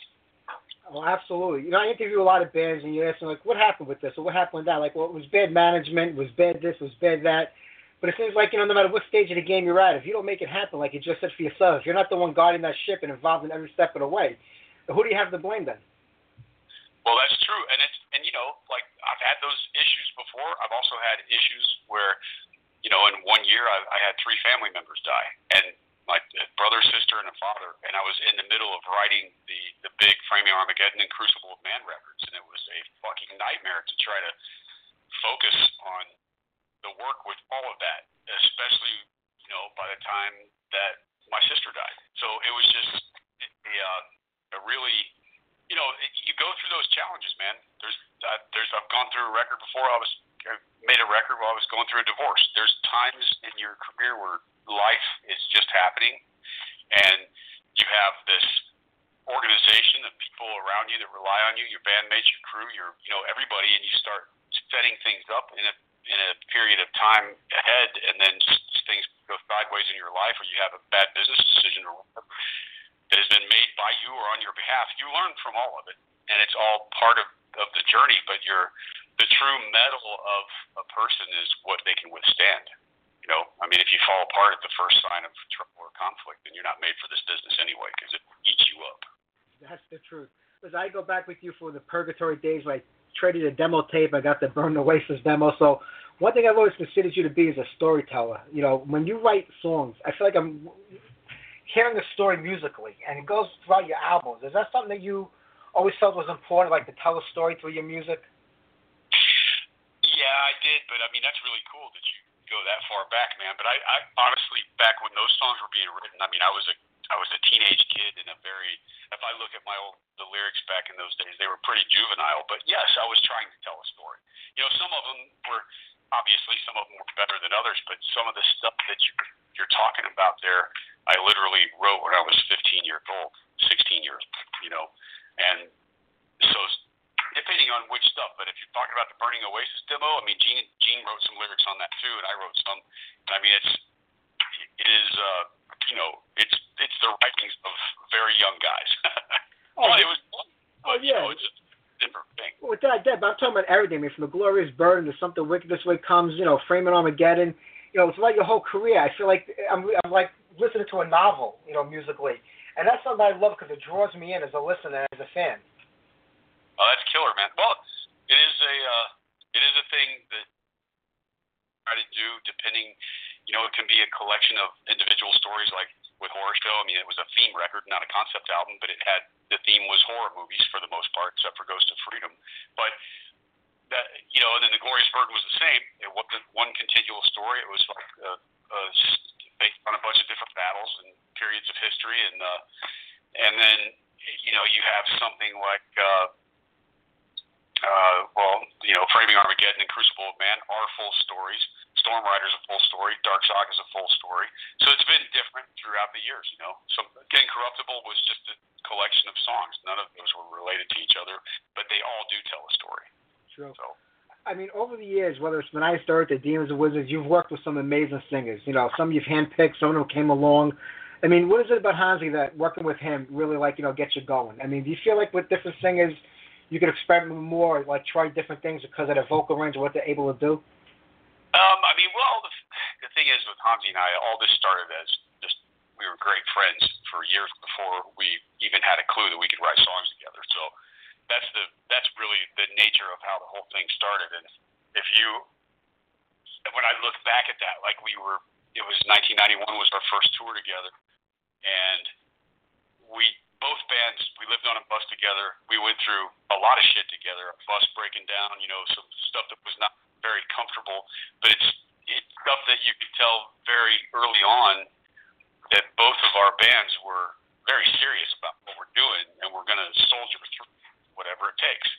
Well, absolutely. You know, I interview a lot of bands, and you ask them like, "What happened with this?" or "What happened with that?" Like, well, it was bad management, was bad this, was bad that. But it seems like you know, no matter what stage of the game you're at, if you don't make it happen, like you just said for yourself, if you're not the one guarding that ship and involved in every step of the way, who do you have to blame then? Well, that's true, and it's and you know, like I've had those issues before. I've also had issues where you know, in one year I, I had three family members die, and my brother, sister, and a father, and I was in the middle of writing the the big Framing Armageddon and Crucible of Man records, and it was a fucking nightmare to try to focus on the work with all of that, especially you know by the time that my sister died. So it was just a, uh, a really you know you go through those challenges, man. There's uh, there's I've gone through a record before. I was I made a record while I was going through a divorce. There's times in your career where life is just happening, and you have this organization of people around you that rely on you, your bandmates, your crew, your you know everybody, and you start setting things up in a in a period of time ahead, and then just things go sideways in your life, or you have a bad business decision or whatever that has been made by you or on your behalf. You learn from all of it, and it's all part of of the journey. But your the true metal of a person is what they can withstand. You know, I mean, if you fall apart at the first sign of trouble or conflict, then you're not made for this business anyway because it eats you up. That's the truth. Because I go back with you for the purgatory days where I traded a demo tape. I got the Burning Oasis demo. So one thing I've always considered you to be is a storyteller. You know, when you write songs, I feel like I'm hearing the story musically, and it goes throughout your albums. Is that something that you always felt was important, like to tell a story through your music? Yeah, I did, but I mean that's really cool that you go that far back, man. But I, I honestly, back when those songs were being written, I mean, I was a I was a teenage kid and a very. If I look at my old the lyrics back in those days, they were pretty juvenile. But yes, I was trying to tell a story. You know, some of them were obviously some of them were better than others, but some of the stuff that you you're talking about there, I literally wrote when I was 15 years old, 16 years, you know, and so depending on which stuff. But if you're talking about the Burning Oasis demo, I mean, Gene Gene wrote some lyrics on that too, and I wrote some. I mean, it's it is uh, you know it's it's the writings of very young guys. Oh, but it was fun. oh, But, you yeah. know, it's different thing. Well, with that, Deb, I'm talking about everything. I mean, from the glorious burden to something wicked this way comes, you know, framing Armageddon. You know, it's like your whole career. I feel like I'm, I'm like listening to a novel, you know, musically, and that's something I love because it draws me in as a listener, as a fan. Oh, that's killer, man. Well, it is a uh, it is a thing that try to do. Depending, you know, it can be a collection of individual stories, like with Horror Show. I mean, it was a theme record, not a concept album, but it had the theme was horror movies for the most part, except for Ghost of Freedom. But that you know, and then the Glorious Burden was the same. It wasn't one continual story. It was like uh, uh, based on a bunch of different battles and periods of history, and uh, and then you know you have something like. Uh, uh, well, you know, Framing Armageddon and Crucible of Man are full stories. Stormrider's a full story. Dark Saga's a full story. So it's been different throughout the years, you know. So Incorruptible was just a collection of songs. None of those were related to each other, but they all do tell a story. True. So I mean, over the years, whether it's been Iced Earth, the Demons and Wizards, you've worked with some amazing singers. You know, some you've handpicked, some of them came along. I mean, what is it about Hansi that working with him really like you know gets you going? I mean, do you feel like with different singers, you could experiment more, like try different things because of their vocal range and what they're able to do? Um, I mean, well, the, the thing is with Hansi and I, all this started as just we were great friends for years before we even had a clue that we could write songs together. So that's the that's really the nature of how the whole thing started. And if you, when I look back at that, like we were, it was 1991 was our first tour together, and we both bands we lived on a bus together. We went through a lot of shit together. A bus breaking down, you know, some stuff that was not very comfortable, but it's it's stuff that you could tell very early on that both of our bands were very serious about what we're doing and we're going to soldier through whatever it takes.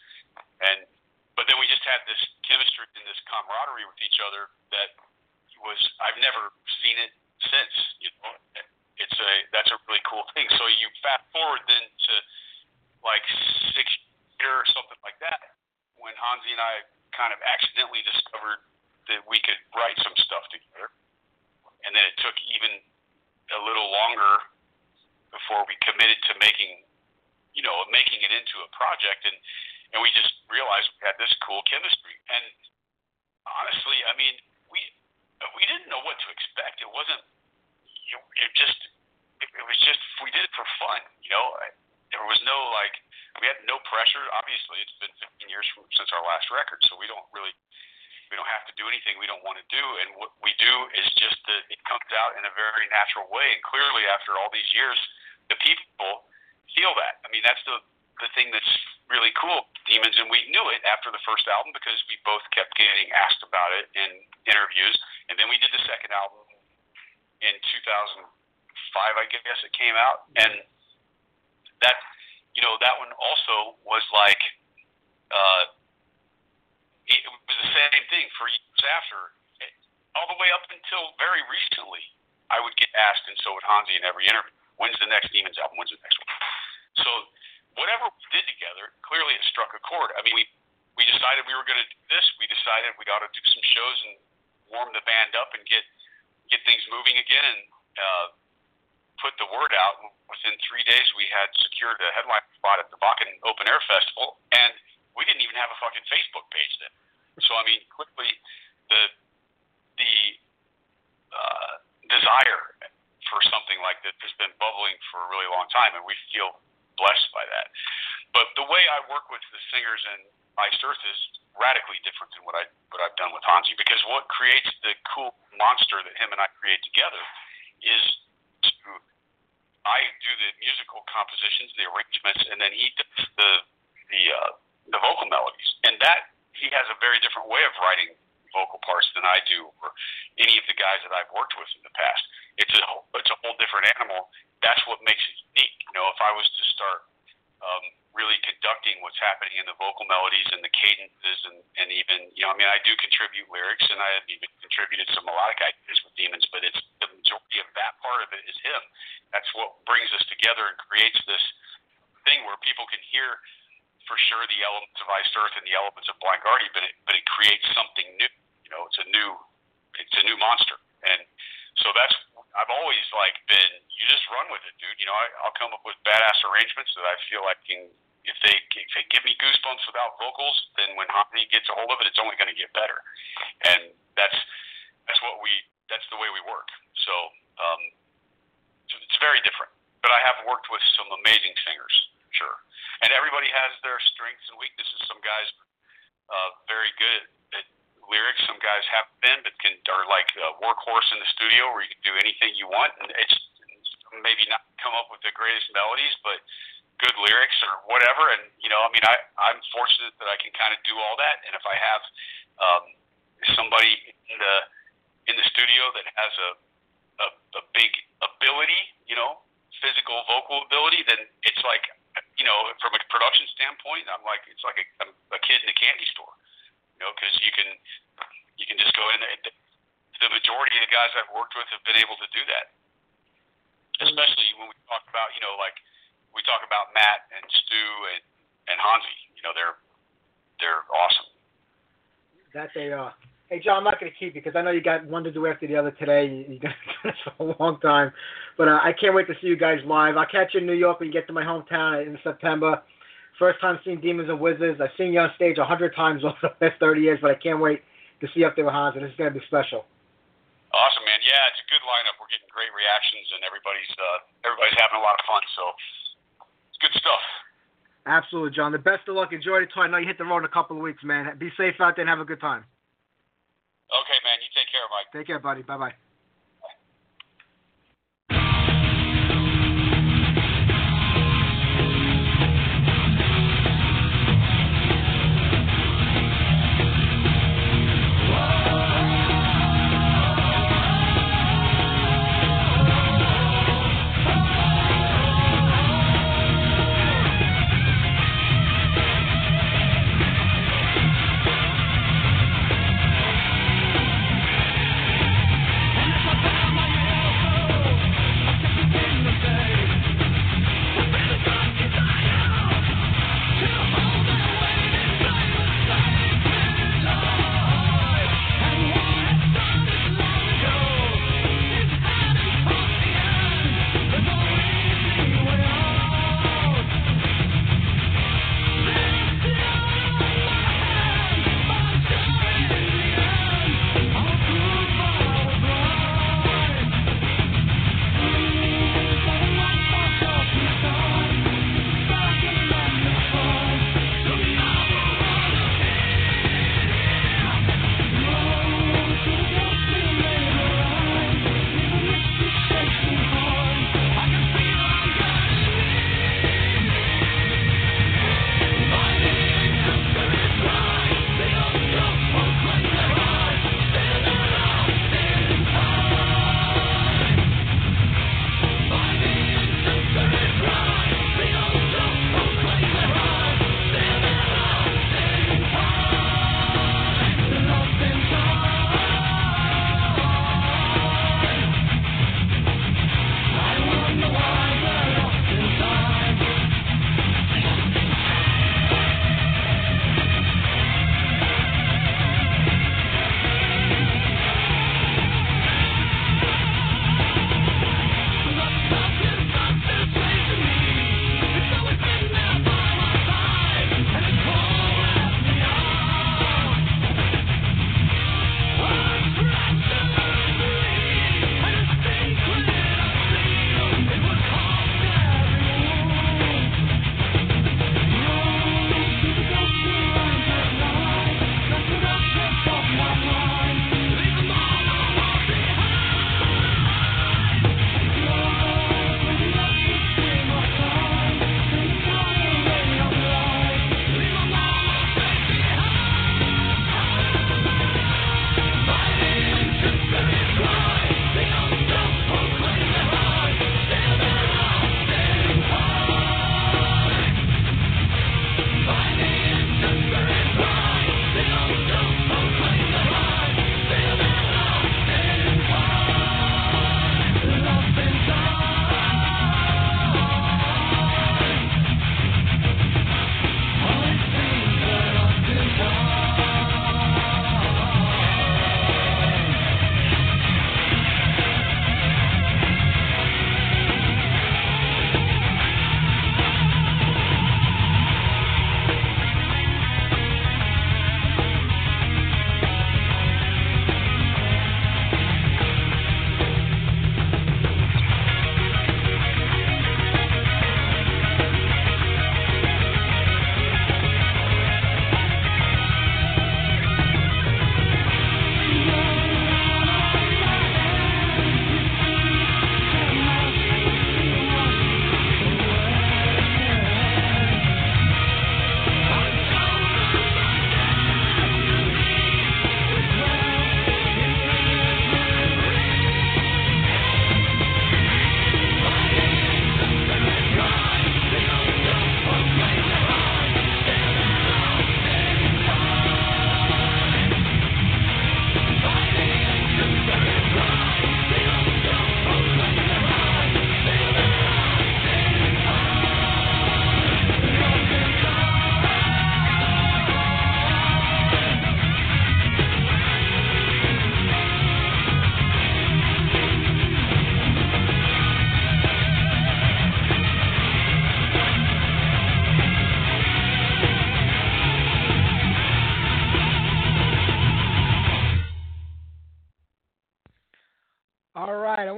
And but then we just had this chemistry and this camaraderie with each other that was I've never seen it since. You know, it's a that's a really cool thing. So you fast forward then to like six years or something like that when Hansi and I kind of accidentally discovered that we could write some stuff together, and then it took even a little longer before we committed to making, you know, making it into a project, and and we just realized we had this cool chemistry. And honestly, I mean, we we didn't know what to expect. It wasn't. It, it just. It, it was just. We did it for fun, you know. There was no like. We had no pressure. Obviously, it's been 15 years from, since our last record, so we don't really We don't have to do anything we don't want to do, and what we do is just that it comes out in a very natural way. And clearly, after all these years, the people feel that. I mean, that's the the thing that's really cool, Demons, and we knew it after the first album because we both kept getting asked about it in interviews, and then we did the second album in 2005, I guess it came out, and that you know that one also was like uh, it was the same thing for years after, all the way up until very recently. I would get asked, and so would Hansi in every interview, when's the next Demons album? When's the next one? So whatever we did together, clearly it struck a chord. I mean, we we decided we were going to do this. We decided we ought to do some shows and warm the band up and get get things moving again and uh, put the word out. Within three days, we had secured a headline spot at the Wacken Open Air Festival, and we didn't even have a fucking Facebook page then. So I mean, quickly the the uh, desire for something like this has been bubbling for a really long time, and we feel blessed by that. But the way I work with the singers in Iced Earth is radically different than what I what I've done with Hansi because what creates the cool monster that him and I create together is to I do the musical compositions, the arrangements, and then he does the the uh, the vocal melodies, and that he has a very different way of writing vocal parts than I do, or any of the guys that I've worked with in the past. It's a it's a whole different animal. That's what makes it unique. You know, if I was to start um, really conducting what's happening in the vocal melodies and the cadences, and, and even you know, I mean, I do contribute lyrics, and I have even contributed some melodic ideas with Demons, but it's the majority of that part of it is him. That's what brings us together and creates this thing where people can hear for sure the elements of Iced Earth and the elements of Blind Guardian, but it but it creates something new. You know, it's a new it's a new monster, and so that's I've always like been. You just run with it, dude. You know, I, I'll come up with badass arrangements that I feel like can. If they if they give me goosebumps without vocals, then when Hansi gets a hold of it, it's only going to get better, and that's that's what we that's the way we work. So um, it's, it's very different. But I have worked with some amazing singers, sure and everybody has their strengths and weaknesses. Some guys uh, very good lyrics. Some guys have been, but can are like a workhorse in the studio where you can do anything you want, and it's maybe not come up with the greatest melodies, but good lyrics or whatever. And you know, I mean, I I'm fortunate that I can kind of do all that. And if I have um, somebody in the in the studio that has a a, a big ability, you know, physical vocal ability, then it's like you know, from a production standpoint, I'm like it's like a, a kid in a candy store, you know, because you can you can just go in there. The majority of the guys I've worked with have been able to do that, especially when we talk about you know like we talk about Matt and Stu and and Hansi. You know, they're they're awesome. That they are. Hey, Jon, I'm not going to keep you because I know you got one to do after the other today. You got this for a long time, but uh, I can't wait to see you guys live. I'll catch you in New York when you get to my hometown in September. First time seeing Demons and Wizards. I've seen you on stage a hundred times over the past 30 years, but I can't wait to see you up there with Hans, and this is going to be special. Awesome, man. Yeah, it's a good lineup. We're getting great reactions, and everybody's uh, everybody's having a lot of fun. So it's good stuff. Absolutely, Jon. The best of luck. Enjoy the tour. I know you hit the road in a couple of weeks, man. Be safe out there and have a good time. Okay, man. You take care, Mike. Take care, buddy. Bye bye.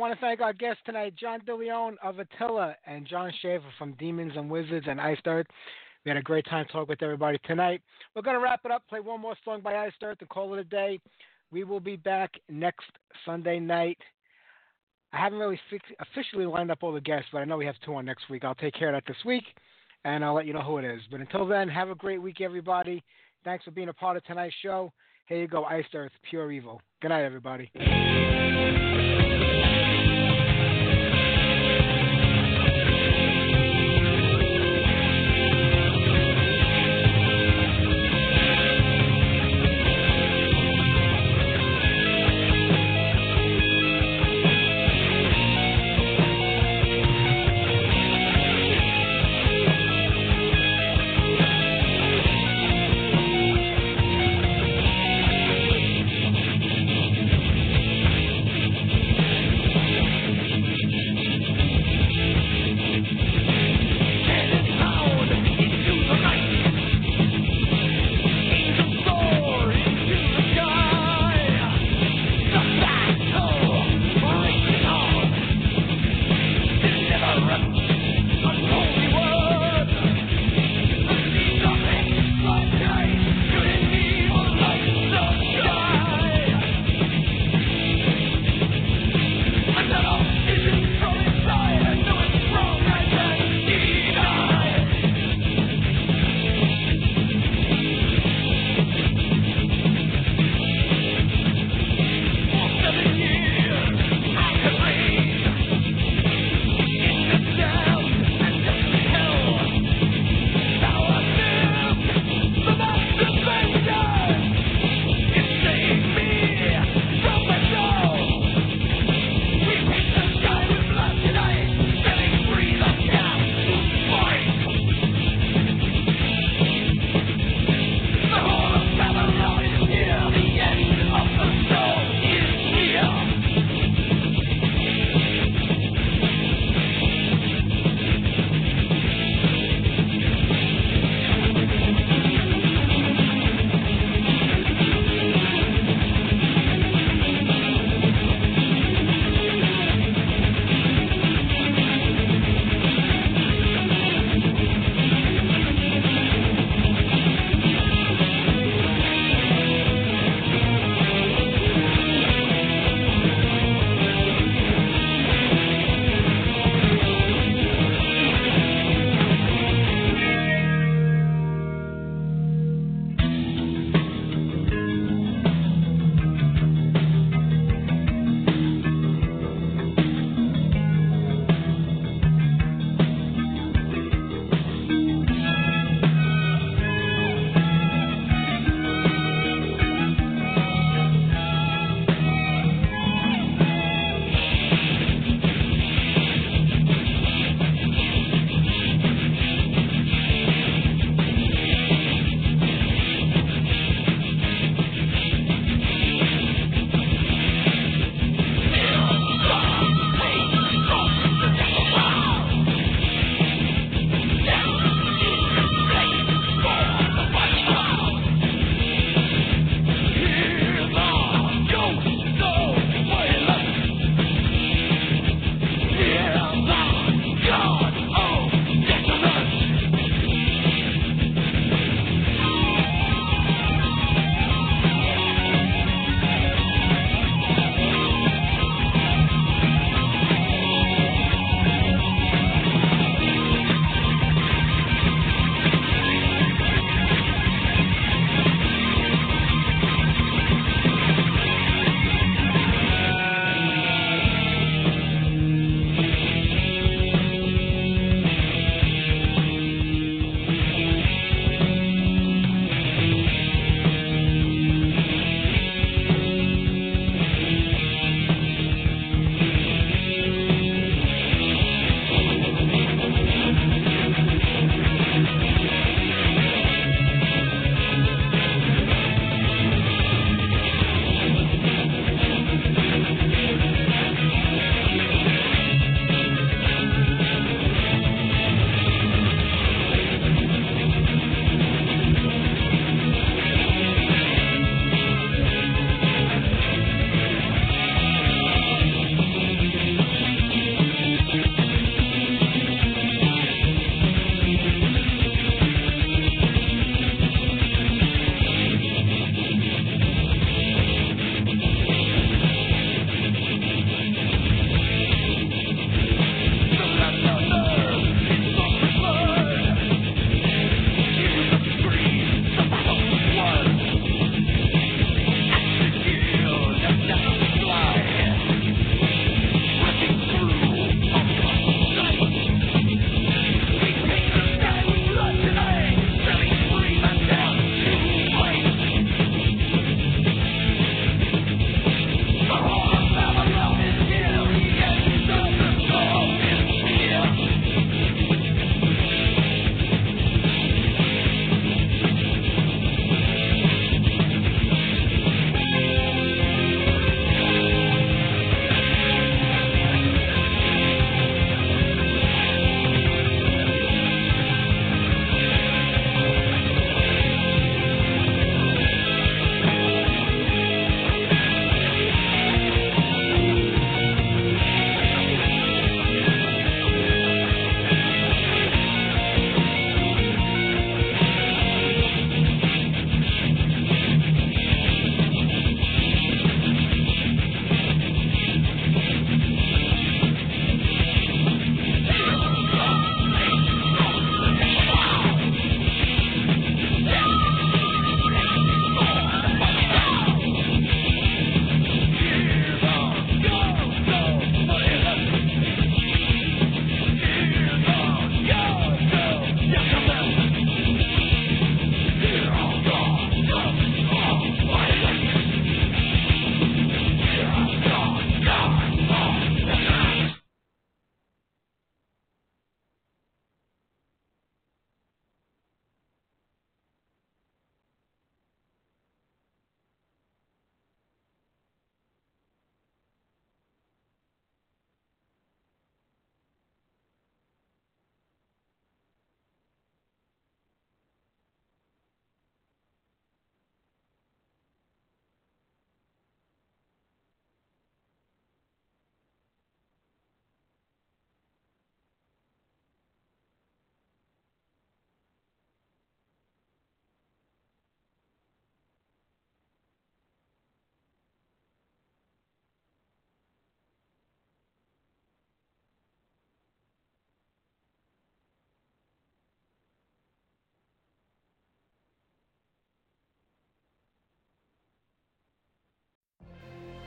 Want to thank our guests tonight, John DeLeon of Attila and Jon Schaffer from Demons and Wizards and Iced Earth. We had a great time talking with everybody tonight. We're going to wrap it up, play one more song by Iced Earth, and call it a day. We will be back next Sunday night. I haven't really officially lined up all the guests, but I know we have two on next week. I'll take care of that this week, and I'll let you know who it is. But until then, have a great week, everybody. Thanks for being a part of tonight's show. Here you go, Iced Earth, Pure Evil. Good night, everybody.